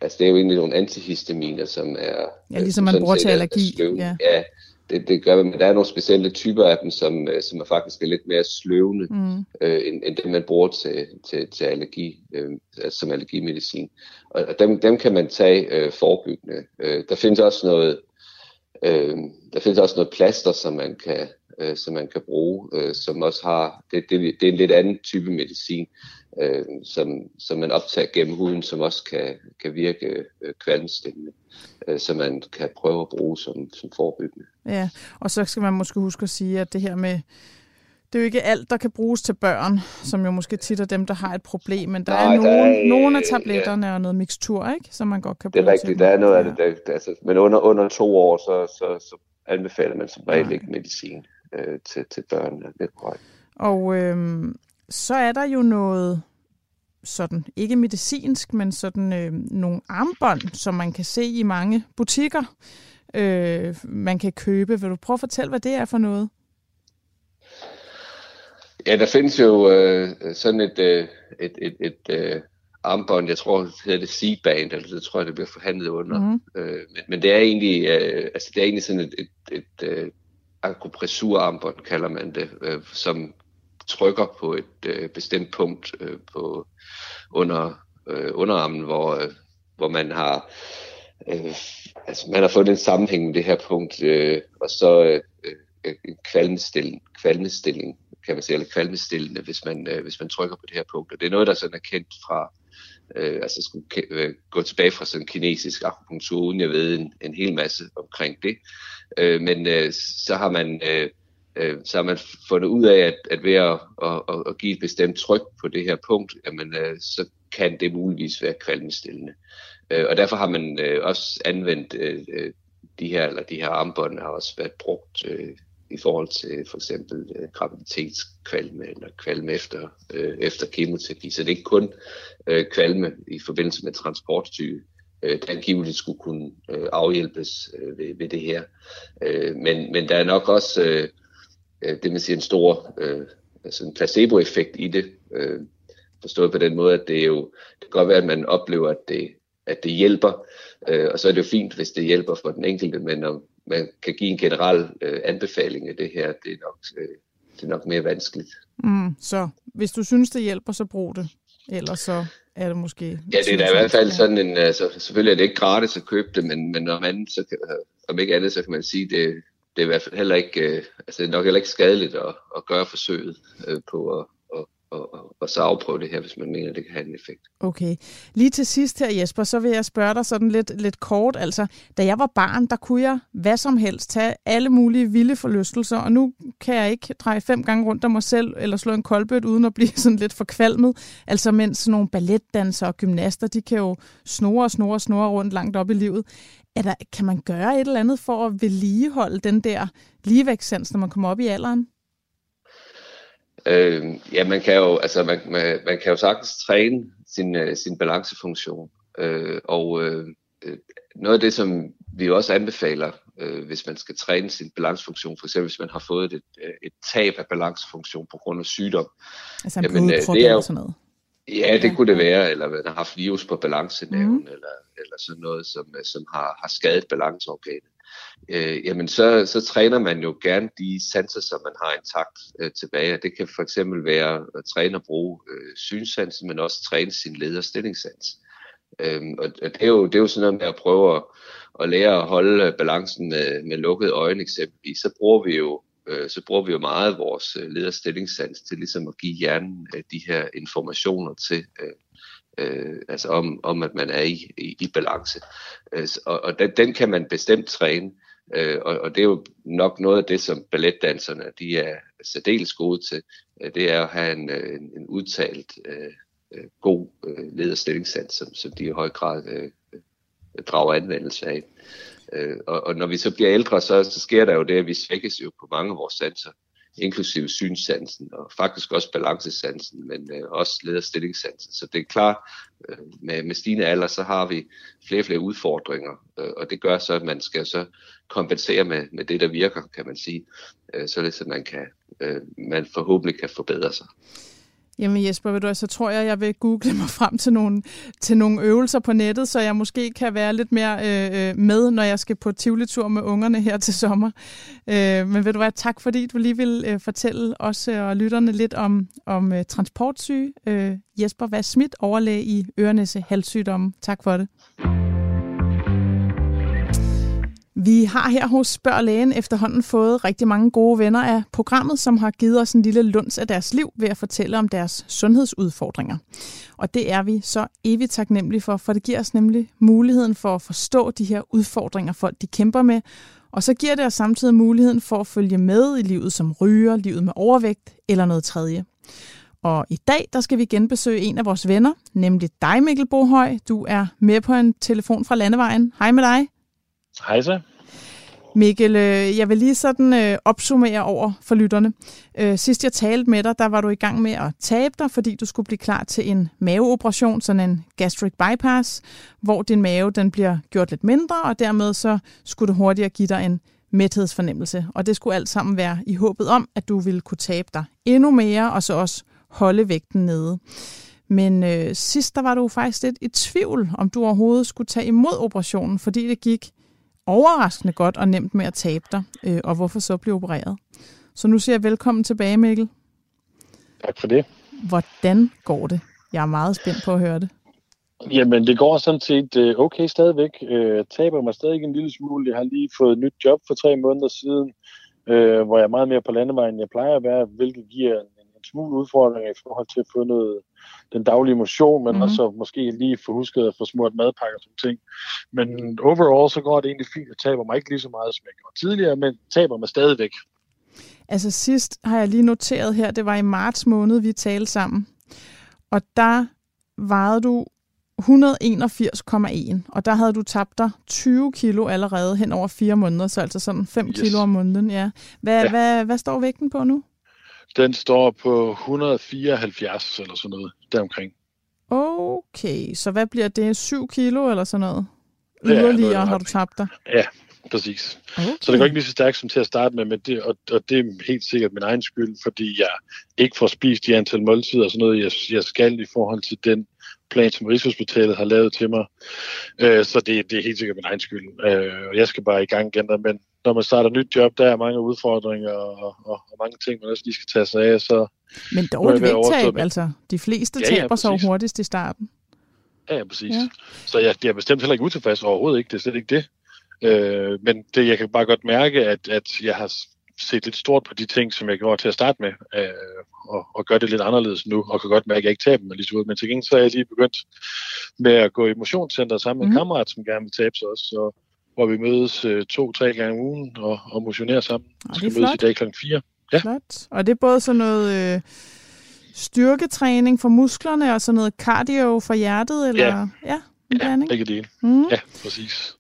altså det er jo egentlig nogle antihistaminer, som er... Ja, ligesom man bruger til allergi. ja. ja, det, det gør men der er nogle specielle typer af dem, som, øh, som er faktisk er lidt mere sløvende, mm. øh, end, end dem man bruger til, til, til allergi, øh, altså som allergimedicin. Og, og dem, dem kan man tage øh, forebyggende. Øh, der findes også noget Øh, der findes også noget plaster, som man kan, øh, som man kan bruge, øh, som også har, det, det, det er en lidt anden type medicin, øh, som, som man optager gennem huden, som også kan, kan virke øh, kvalmestillende, øh, som man kan prøve at bruge som, som forebyggende. Ja, og så skal man måske huske at sige, at det her med det er jo ikke alt, der kan bruges til børn, som jo måske tit er dem, der har et problem, men der Nej, er, nogen, der er nogle af tabletterne ja. og noget mixtur, ikke, som man godt kan bruge Det er rigtigt, der er noget af det, der, der, altså, men under, under to år, så, så, så anbefaler man som regel ikke medicin øh, til, til børn. Det er korrekt. Og øh, så er der jo noget sådan, ikke medicinsk, men sådan øh, nogle armbånd, som man kan se i mange butikker, øh, man kan købe. Vil du prøve at fortælle, hvad det er for noget? Ja, der findes jo øh, sådan et, øh, et, et, et øh, armbånd, jeg tror, det hedder det C-band, eller det tror jeg, det bliver forhandlet under. Mm. Øh, men, men det er egentlig, øh, altså det er egentlig sådan et, et, et øh, akupressurarmbånd, kalder man det, øh, som trykker på et øh, bestemt punkt øh, på under øh, underarmen, hvor, øh, hvor man har øh, altså man har fået en sammenhæng med det her punkt, øh, og så øh, øh en kvalmestilling, kvalmestilling kan man sige, eller kvalmestillende, hvis man, øh, hvis man trykker på det her punkt. Og det er noget, der sådan er kendt fra, øh, altså skulle øh, gå tilbage fra sådan kinesisk akupunktur, uden jeg ved en, en hel masse omkring det. Øh, men øh, så har man øh, øh, så har man fundet ud af, at, at ved at, at, at, at give et bestemt tryk på det her punkt, jamen, øh, så kan det muligvis være kvalmestillende. Øh, og derfor har man øh, også anvendt øh, øh de her, eller de her armbånd har også været brugt øh, i forhold til for eksempel øh, graviditetskvalme eller kvalme efter, øh, efter kemoterapi. Så det er ikke kun øh, kvalme i forbindelse med transportsyge, øh, der angiveligt skulle kunne øh, afhjælpes øh, ved, ved det her. Øh, men, men der er nok også øh, øh, det man siger en stor øh, altså en placeboeffekt i det. Øh, forstået på den måde, at det er jo det kan godt være, at man oplever, at det, at det hjælper, øh, og så er det jo fint, hvis det hjælper for den enkelte, men når, man kan give en generel øh, anbefaling af det her, det er nok, øh, det er nok mere vanskeligt. Mm, så hvis du synes, det hjælper, så brug det. Ellers så er det måske... Ja, det er da i hvert fald sådan en... Altså, selvfølgelig er det ikke gratis at købe det, men, men om, andet, så kan, om ikke andet, så kan man sige, det, det er i hvert fald heller ikke... Øh, altså, det er nok heller ikke skadeligt at, at gøre forsøget øh, på at, og, og, så afprøve det her, hvis man mener, det kan have en effekt. Okay. Lige til sidst her, Jesper, så vil jeg spørge dig sådan lidt, lidt kort. Altså, da jeg var barn, der kunne jeg hvad som helst tage alle mulige vilde forlystelser, og nu kan jeg ikke dreje fem gange rundt om mig selv, eller slå en koldbøt, uden at blive sådan lidt forkvalmet. Altså, mens sådan nogle balletdansere og gymnaster, de kan jo snore og snore og snore rundt langt op i livet. Er der, kan man gøre et eller andet for at vedligeholde den der ligevægtssans, når man kommer op i alderen? Øh, ja, man kan jo, altså man, man, man kan jo sagtens træne sin, uh, sin balancefunktion. Øh, og øh, øh, noget af det, som vi også anbefaler, øh, hvis man skal træne sin balancefunktion, for eksempel hvis man har fået et, et tab af balancefunktion på grund af sygdom. Altså en jamen, øh, det er jo, sådan noget? Ja, det kunne det være, eller man har haft virus på balancenerven, mm. eller, eller sådan noget, som, som har, har skadet balanceorganet øh, jamen så, så træner man jo gerne de sanser, som man har intakt øh, tilbage. Det kan for eksempel være at træne og bruge øh, synsansen, men også træne sin leder- stillingssans. Øhm, og det er, jo, det er jo sådan noget med at prøve at, at lære at holde øh, balancen med, med lukkede øjne eksempelvis. Så bruger vi jo øh, så bruger vi jo meget vores øh, lederstillingssans til ligesom at give hjernen øh, de her informationer til, øh, øh, altså om, om at man er i, i, i balance. Øh, og og den, den kan man bestemt træne, øh, og, og det er jo nok noget af det, som balletdanserne de er særdeles gode til, øh, det er at have en, øh, en, en udtalt øh, øh, god øh, lederstillingssats, som, som de i høj grad øh, øh, drager anvendelse af. Øh, og, og når vi så bliver ældre, så, så sker der jo det, at vi svækkes jo på mange af vores sanser, inklusive synssansen og faktisk også balancesansen, men øh, også lederstillingssansen. Så det er klart, øh, med, med stigende alder, så har vi flere og flere udfordringer, øh, og det gør så, at man skal så kompensere med, med det, der virker, kan man sige, øh, således at man, kan, øh, man forhåbentlig kan forbedre sig. Jamen Jesper, ved du, så tror jeg, jeg vil google mig frem til nogle, til nogle øvelser på nettet, så jeg måske kan være lidt mere øh, øh, med, når jeg skal på Tivoli-tur med ungerne her til sommer. Øh, men ved du hvad, tak fordi du lige vil øh, fortælle os øh, og lytterne lidt om, om øh, transportsyge. Øh, Jesper Vass Schmidt, overlæge i Ørenæse Halssygdomme. Tak for det. Vi har her hos Spørg Lægen efterhånden fået rigtig mange gode venner af programmet, som har givet os en lille lunds af deres liv ved at fortælle om deres sundhedsudfordringer. Og det er vi så evigt taknemmelige for, for det giver os nemlig muligheden for at forstå de her udfordringer, folk de kæmper med, og så giver det os samtidig muligheden for at følge med i livet som ryger, livet med overvægt eller noget tredje. Og i dag, der skal vi genbesøge en af vores venner, nemlig dig, Mikkel Bohøj. Du er med på en telefon fra Landevejen. Hej med dig. Hej så. Mikkel, øh, jeg vil lige sådan øh, opsummere over for lytterne. Øh, sidst jeg talte med dig, der var du i gang med at tabe dig, fordi du skulle blive klar til en maveoperation, sådan en gastric bypass, hvor din mave den bliver gjort lidt mindre, og dermed så skulle det hurtigere give dig en mæthedsfornemmelse. Og det skulle alt sammen være i håbet om, at du ville kunne tabe dig endnu mere, og så også holde vægten nede. Men øh, sidst der var du faktisk lidt i tvivl, om du overhovedet skulle tage imod operationen, fordi det gik overraskende godt og nemt med at tabe dig, øh, og hvorfor så blive opereret. Så nu siger jeg velkommen tilbage, Mikkel. Tak for det. Hvordan går det? Jeg er meget spændt på at høre det. Jamen, det går sådan set øh, okay stadigvæk. Jeg øh, taber mig stadig en lille smule. Jeg har lige fået et nyt job for tre måneder siden, hvor jeg er meget mere på landevejen, end jeg plejer at være, hvilket giver en, en smule udfordringer i forhold til at få noget, den daglige motion, men mm-hmm. også måske lige få husket at få smurt madpakker og sådan ting. Men overall så går det egentlig fint. Jeg taber mig ikke lige så meget, som jeg gjorde tidligere, men taber mig stadigvæk. Altså sidst har jeg lige noteret her, det var i marts måned, vi talte sammen. Og der vejede du 181,1, og der havde du tabt dig 20 kilo allerede hen over fire måneder, så altså sådan 5 yes. kilo om måneden. Ja. Hvad, ja. Hvad, hvad står vægten på nu? Den står på 174 eller sådan noget deromkring. Okay, så hvad bliver det? 7 kilo eller sådan noget? Yderligere ja, har du tabt dig? Ja, præcis. Okay. Så det går ikke lige så stærkt som til at starte med, men det, og, og det er helt sikkert min egen skyld, fordi jeg ikke får spist de antal måltider og sådan noget, jeg, jeg skal i forhold til den plan, som Rigshospitalet har lavet til mig. Øh, så det, det er helt sikkert min egen skyld. Øh, og jeg skal bare i gang igen. Men når man starter et nyt job, der er mange udfordringer og, og, og mange ting, man også lige skal tage sig af. Så Men dårligt vægttab, altså. De fleste ja, ja, taber sig hurtigst i starten. Ja, ja præcis. Ja. Så jeg, jeg er bestemt heller ikke utilfreds overhovedet ikke. Det er slet ikke det. Øh, men det, jeg kan bare godt mærke, at, at jeg har set lidt stort på de ting, som jeg gjorde til at starte med, øh, og, og gør det lidt anderledes nu, og kan godt mærke, at jeg ikke taber mig lige så ud. Men til gengæld så er jeg lige begyndt med at gå i motionscenter sammen med mm. en mhm. kammerat, som gerne vil tabe sig også, så, hvor vi mødes øh, to-tre gange om ugen og, og motionerer sammen. Vi skal mødes i dag kl. 4. Ja. Flot. Og det er både sådan noget øh, styrketræning for musklerne og sådan noget cardio for hjertet? Eller? Ja, ja, ja begge dele. Mm. Ja, præcis.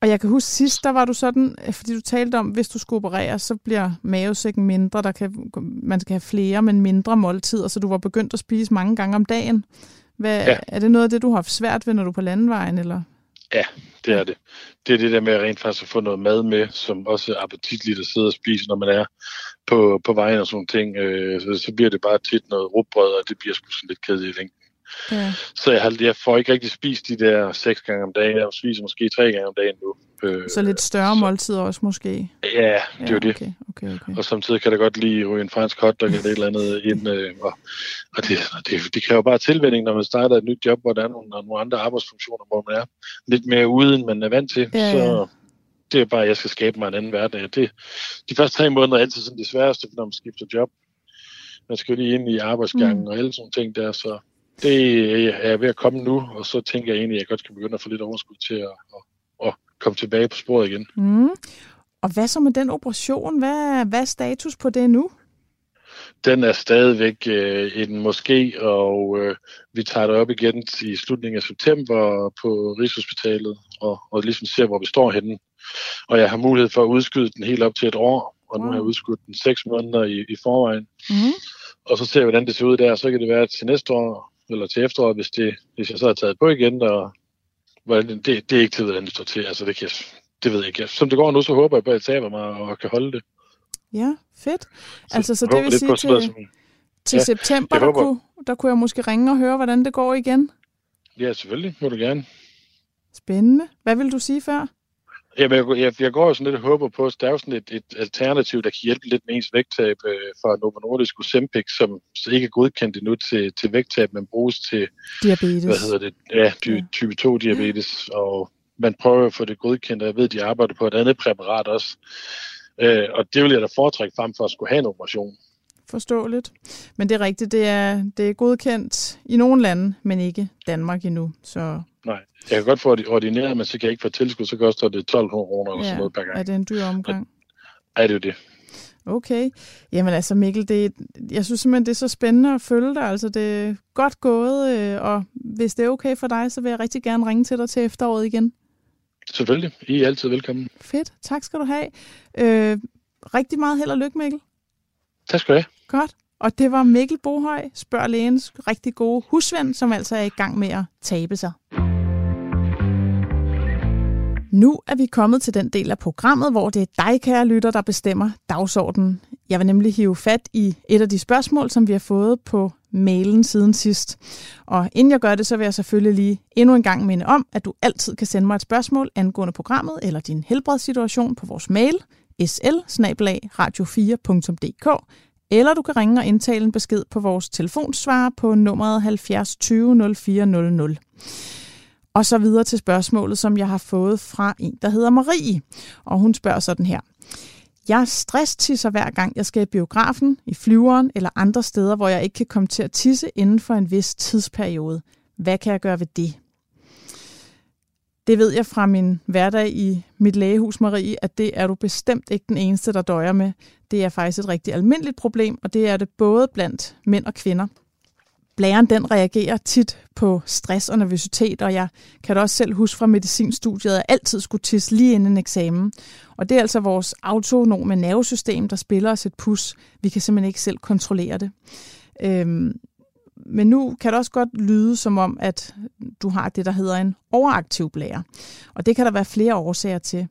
Og jeg kan huske sidst, der var du sådan, fordi du talte om, hvis du skulle operere, så bliver mavesækken mindre. Der kan, man skal have flere, men mindre måltider, så du var begyndt at spise mange gange om dagen. Hvad, ja. Er det noget af det, du har haft svært ved, når du er på landevejen? Eller? Ja, det er det. Det er det der med rent faktisk at få noget mad med, som også er appetitligt at sidde og spise, når man er på, på vejen og sådan ting. Øh, så, så bliver det bare tit noget rugbrød, og det bliver sgu sådan lidt kedeligt i længden. Ja. Så jeg, har, jeg får ikke rigtig spist de der seks gange om dagen. Jeg spiser måske tre gange om dagen nu. Øh, så lidt større så, måltider også måske? Ja, det er ja, jo det. Okay, okay, okay. Og samtidig kan det godt lige ryge en fransk hotdog eller et eller andet ind. Øh, og og det, det, det kræver bare tilvænding, når man starter et nyt job, hvor der er nogle, nogle andre arbejdsfunktioner, hvor man er lidt mere ude, end man er vant til. Ja, så det er bare, at jeg skal skabe mig en anden verden. Det, de første tre måneder er altid sådan det sværeste, når man skifter job. Man skal jo lige ind i arbejdsgangen mm. og alle sådan ting der, så det er ved at komme nu, og så tænker jeg egentlig, at jeg godt kan begynde at få lidt overskud til at, at, at komme tilbage på sporet igen. Mm. Og hvad så med den operation? Hvad, hvad er status på det nu? Den er stadigvæk øh, en måske, og øh, vi tager det op igen i slutningen af september på Rigshospitalet, og, og ligesom ser, hvor vi står henne. Og jeg har mulighed for at udskyde den helt op til et år, og nu har jeg udskudt den seks måneder i, i forvejen. Mm. Og så ser vi, hvordan det ser ud der, så kan det være til næste år, eller til efteråret, hvis, det, hvis jeg så har taget på igen, og det, det er ikke til, hvordan det står til. Altså, det, kan, det ved jeg ikke. Som det går nu, så håber jeg på, at jeg taber mig og kan holde det. Ja, fedt. Så altså, så det vil sige til, som, til ja, september, der kunne, der kunne jeg måske ringe og høre, hvordan det går igen? Ja, selvfølgelig. Må du gerne. Spændende. Hvad vil du sige før? Jamen, jeg, jeg, jeg går jo sådan lidt og håber på, at der er jo sådan et, et alternativ, der kan hjælpe lidt med ens vægttab øh, fra Novo Nordisk Ozempic, som ikke er godkendt endnu til, til vægttab, men bruges til diabetes. Hvad hedder det? Ja, dy, ja. type 2 diabetes, ja. og man prøver at få det godkendt, og jeg ved, at de arbejder på et andet præparat også. Øh, og det vil jeg da foretrække frem for at skulle have en operation. Forståeligt. Men det er rigtigt, det er, det er godkendt i nogle lande, men ikke Danmark endnu. Så Nej, jeg kan godt få det ordineret, men så kan jeg ikke få tilskud, så koster det 1200 kroner eller ja, sådan noget per gang. er det en dyr omgang? Ja, det er jo det. Okay. Jamen altså Mikkel, det, jeg synes simpelthen, det er så spændende at følge dig. Altså det er godt gået, øh, og hvis det er okay for dig, så vil jeg rigtig gerne ringe til dig til efteråret igen. Selvfølgelig. I er altid velkommen. Fedt. Tak skal du have. Øh, rigtig meget held og lykke, Mikkel. Tak skal du have. Godt. Og det var Mikkel Bohøj, spørg lægens rigtig gode husven, som altså er i gang med at tabe sig. Nu er vi kommet til den del af programmet, hvor det er dig, kære lytter, der bestemmer dagsordenen. Jeg vil nemlig hive fat i et af de spørgsmål, som vi har fået på mailen siden sidst. Og inden jeg gør det, så vil jeg selvfølgelig lige endnu en gang minde om, at du altid kan sende mig et spørgsmål angående programmet eller din helbredssituation på vores mail sl radio 4dk eller du kan ringe og indtale en besked på vores telefonsvarer på nummeret 70 20 0400. Og så videre til spørgsmålet, som jeg har fået fra en, der hedder Marie. Og hun spørger sådan her. Jeg stresstisser hver gang, jeg skal i biografen, i flyveren eller andre steder, hvor jeg ikke kan komme til at tisse inden for en vis tidsperiode. Hvad kan jeg gøre ved det? Det ved jeg fra min hverdag i mit lægehus, Marie, at det er du bestemt ikke den eneste, der døjer med. Det er faktisk et rigtig almindeligt problem, og det er det både blandt mænd og kvinder. Blæren den reagerer tit på stress og nervøsitet, og jeg kan da også selv huske fra medicinstudiet, at jeg altid skulle tisse lige inden en eksamen. Og det er altså vores autonome nervesystem, der spiller os et pus. Vi kan simpelthen ikke selv kontrollere det. Øhm, men nu kan det også godt lyde som om, at du har det, der hedder en overaktiv blære. Og det kan der være flere årsager til.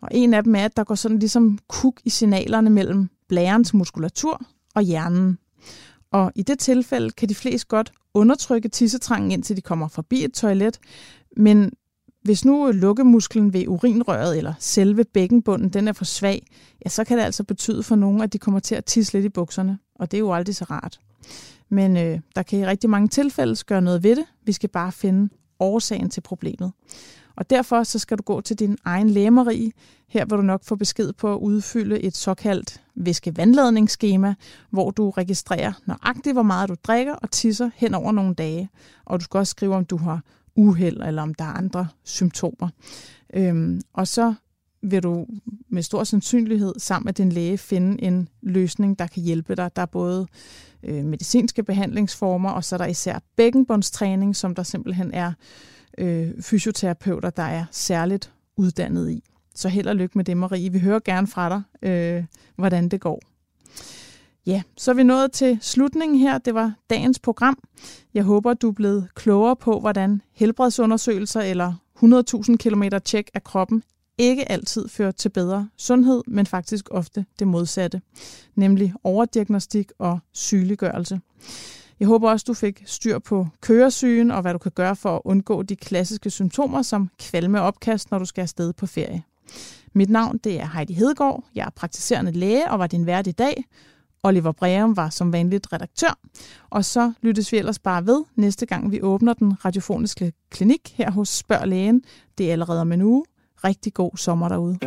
Og en af dem er, at der går sådan ligesom kuk i signalerne mellem blærens muskulatur og hjernen. Og i det tilfælde kan de fleste godt undertrykke tissetrangen, indtil de kommer forbi et toilet. Men hvis nu lukkemusklen ved urinrøret eller selve bækkenbunden den er for svag, ja, så kan det altså betyde for nogen, at de kommer til at tisse lidt i bukserne. Og det er jo aldrig så rart. Men øh, der kan i rigtig mange tilfælde gøre noget ved det. Vi skal bare finde årsagen til problemet. Og derfor så skal du gå til din egen lægemerie. Her vil du nok få besked på at udfylde et såkaldt væskevandladningsskema, hvor du registrerer nøjagtigt, hvor meget du drikker og tisser hen over nogle dage. Og du skal også skrive, om du har uheld eller om der er andre symptomer. Øhm, og så vil du med stor sandsynlighed sammen med din læge finde en løsning, der kan hjælpe dig. Der er både øh, medicinske behandlingsformer, og så er der især bækkenbåndstræning, som der simpelthen er øh, fysioterapeuter, der er særligt uddannet i. Så held og lykke med det, Marie. Vi hører gerne fra dig, øh, hvordan det går. Ja, så er vi nået til slutningen her. Det var dagens program. Jeg håber, du er blevet klogere på, hvordan helbredsundersøgelser eller 100.000 km tjek af kroppen ikke altid fører til bedre sundhed, men faktisk ofte det modsatte, nemlig overdiagnostik og sygeliggørelse. Jeg håber også, du fik styr på køresygen og hvad du kan gøre for at undgå de klassiske symptomer som kvalme opkast, når du skal afsted på ferie. Mit navn det er Heidi Hedegaard. Jeg er praktiserende læge og var din vært i dag. Oliver Breum var som vanligt redaktør. Og så lyttes vi ellers bare ved næste gang, vi åbner den radiofoniske klinik her hos Spørg Lægen. Det er allerede om en uge. Rigtig god sommer derude.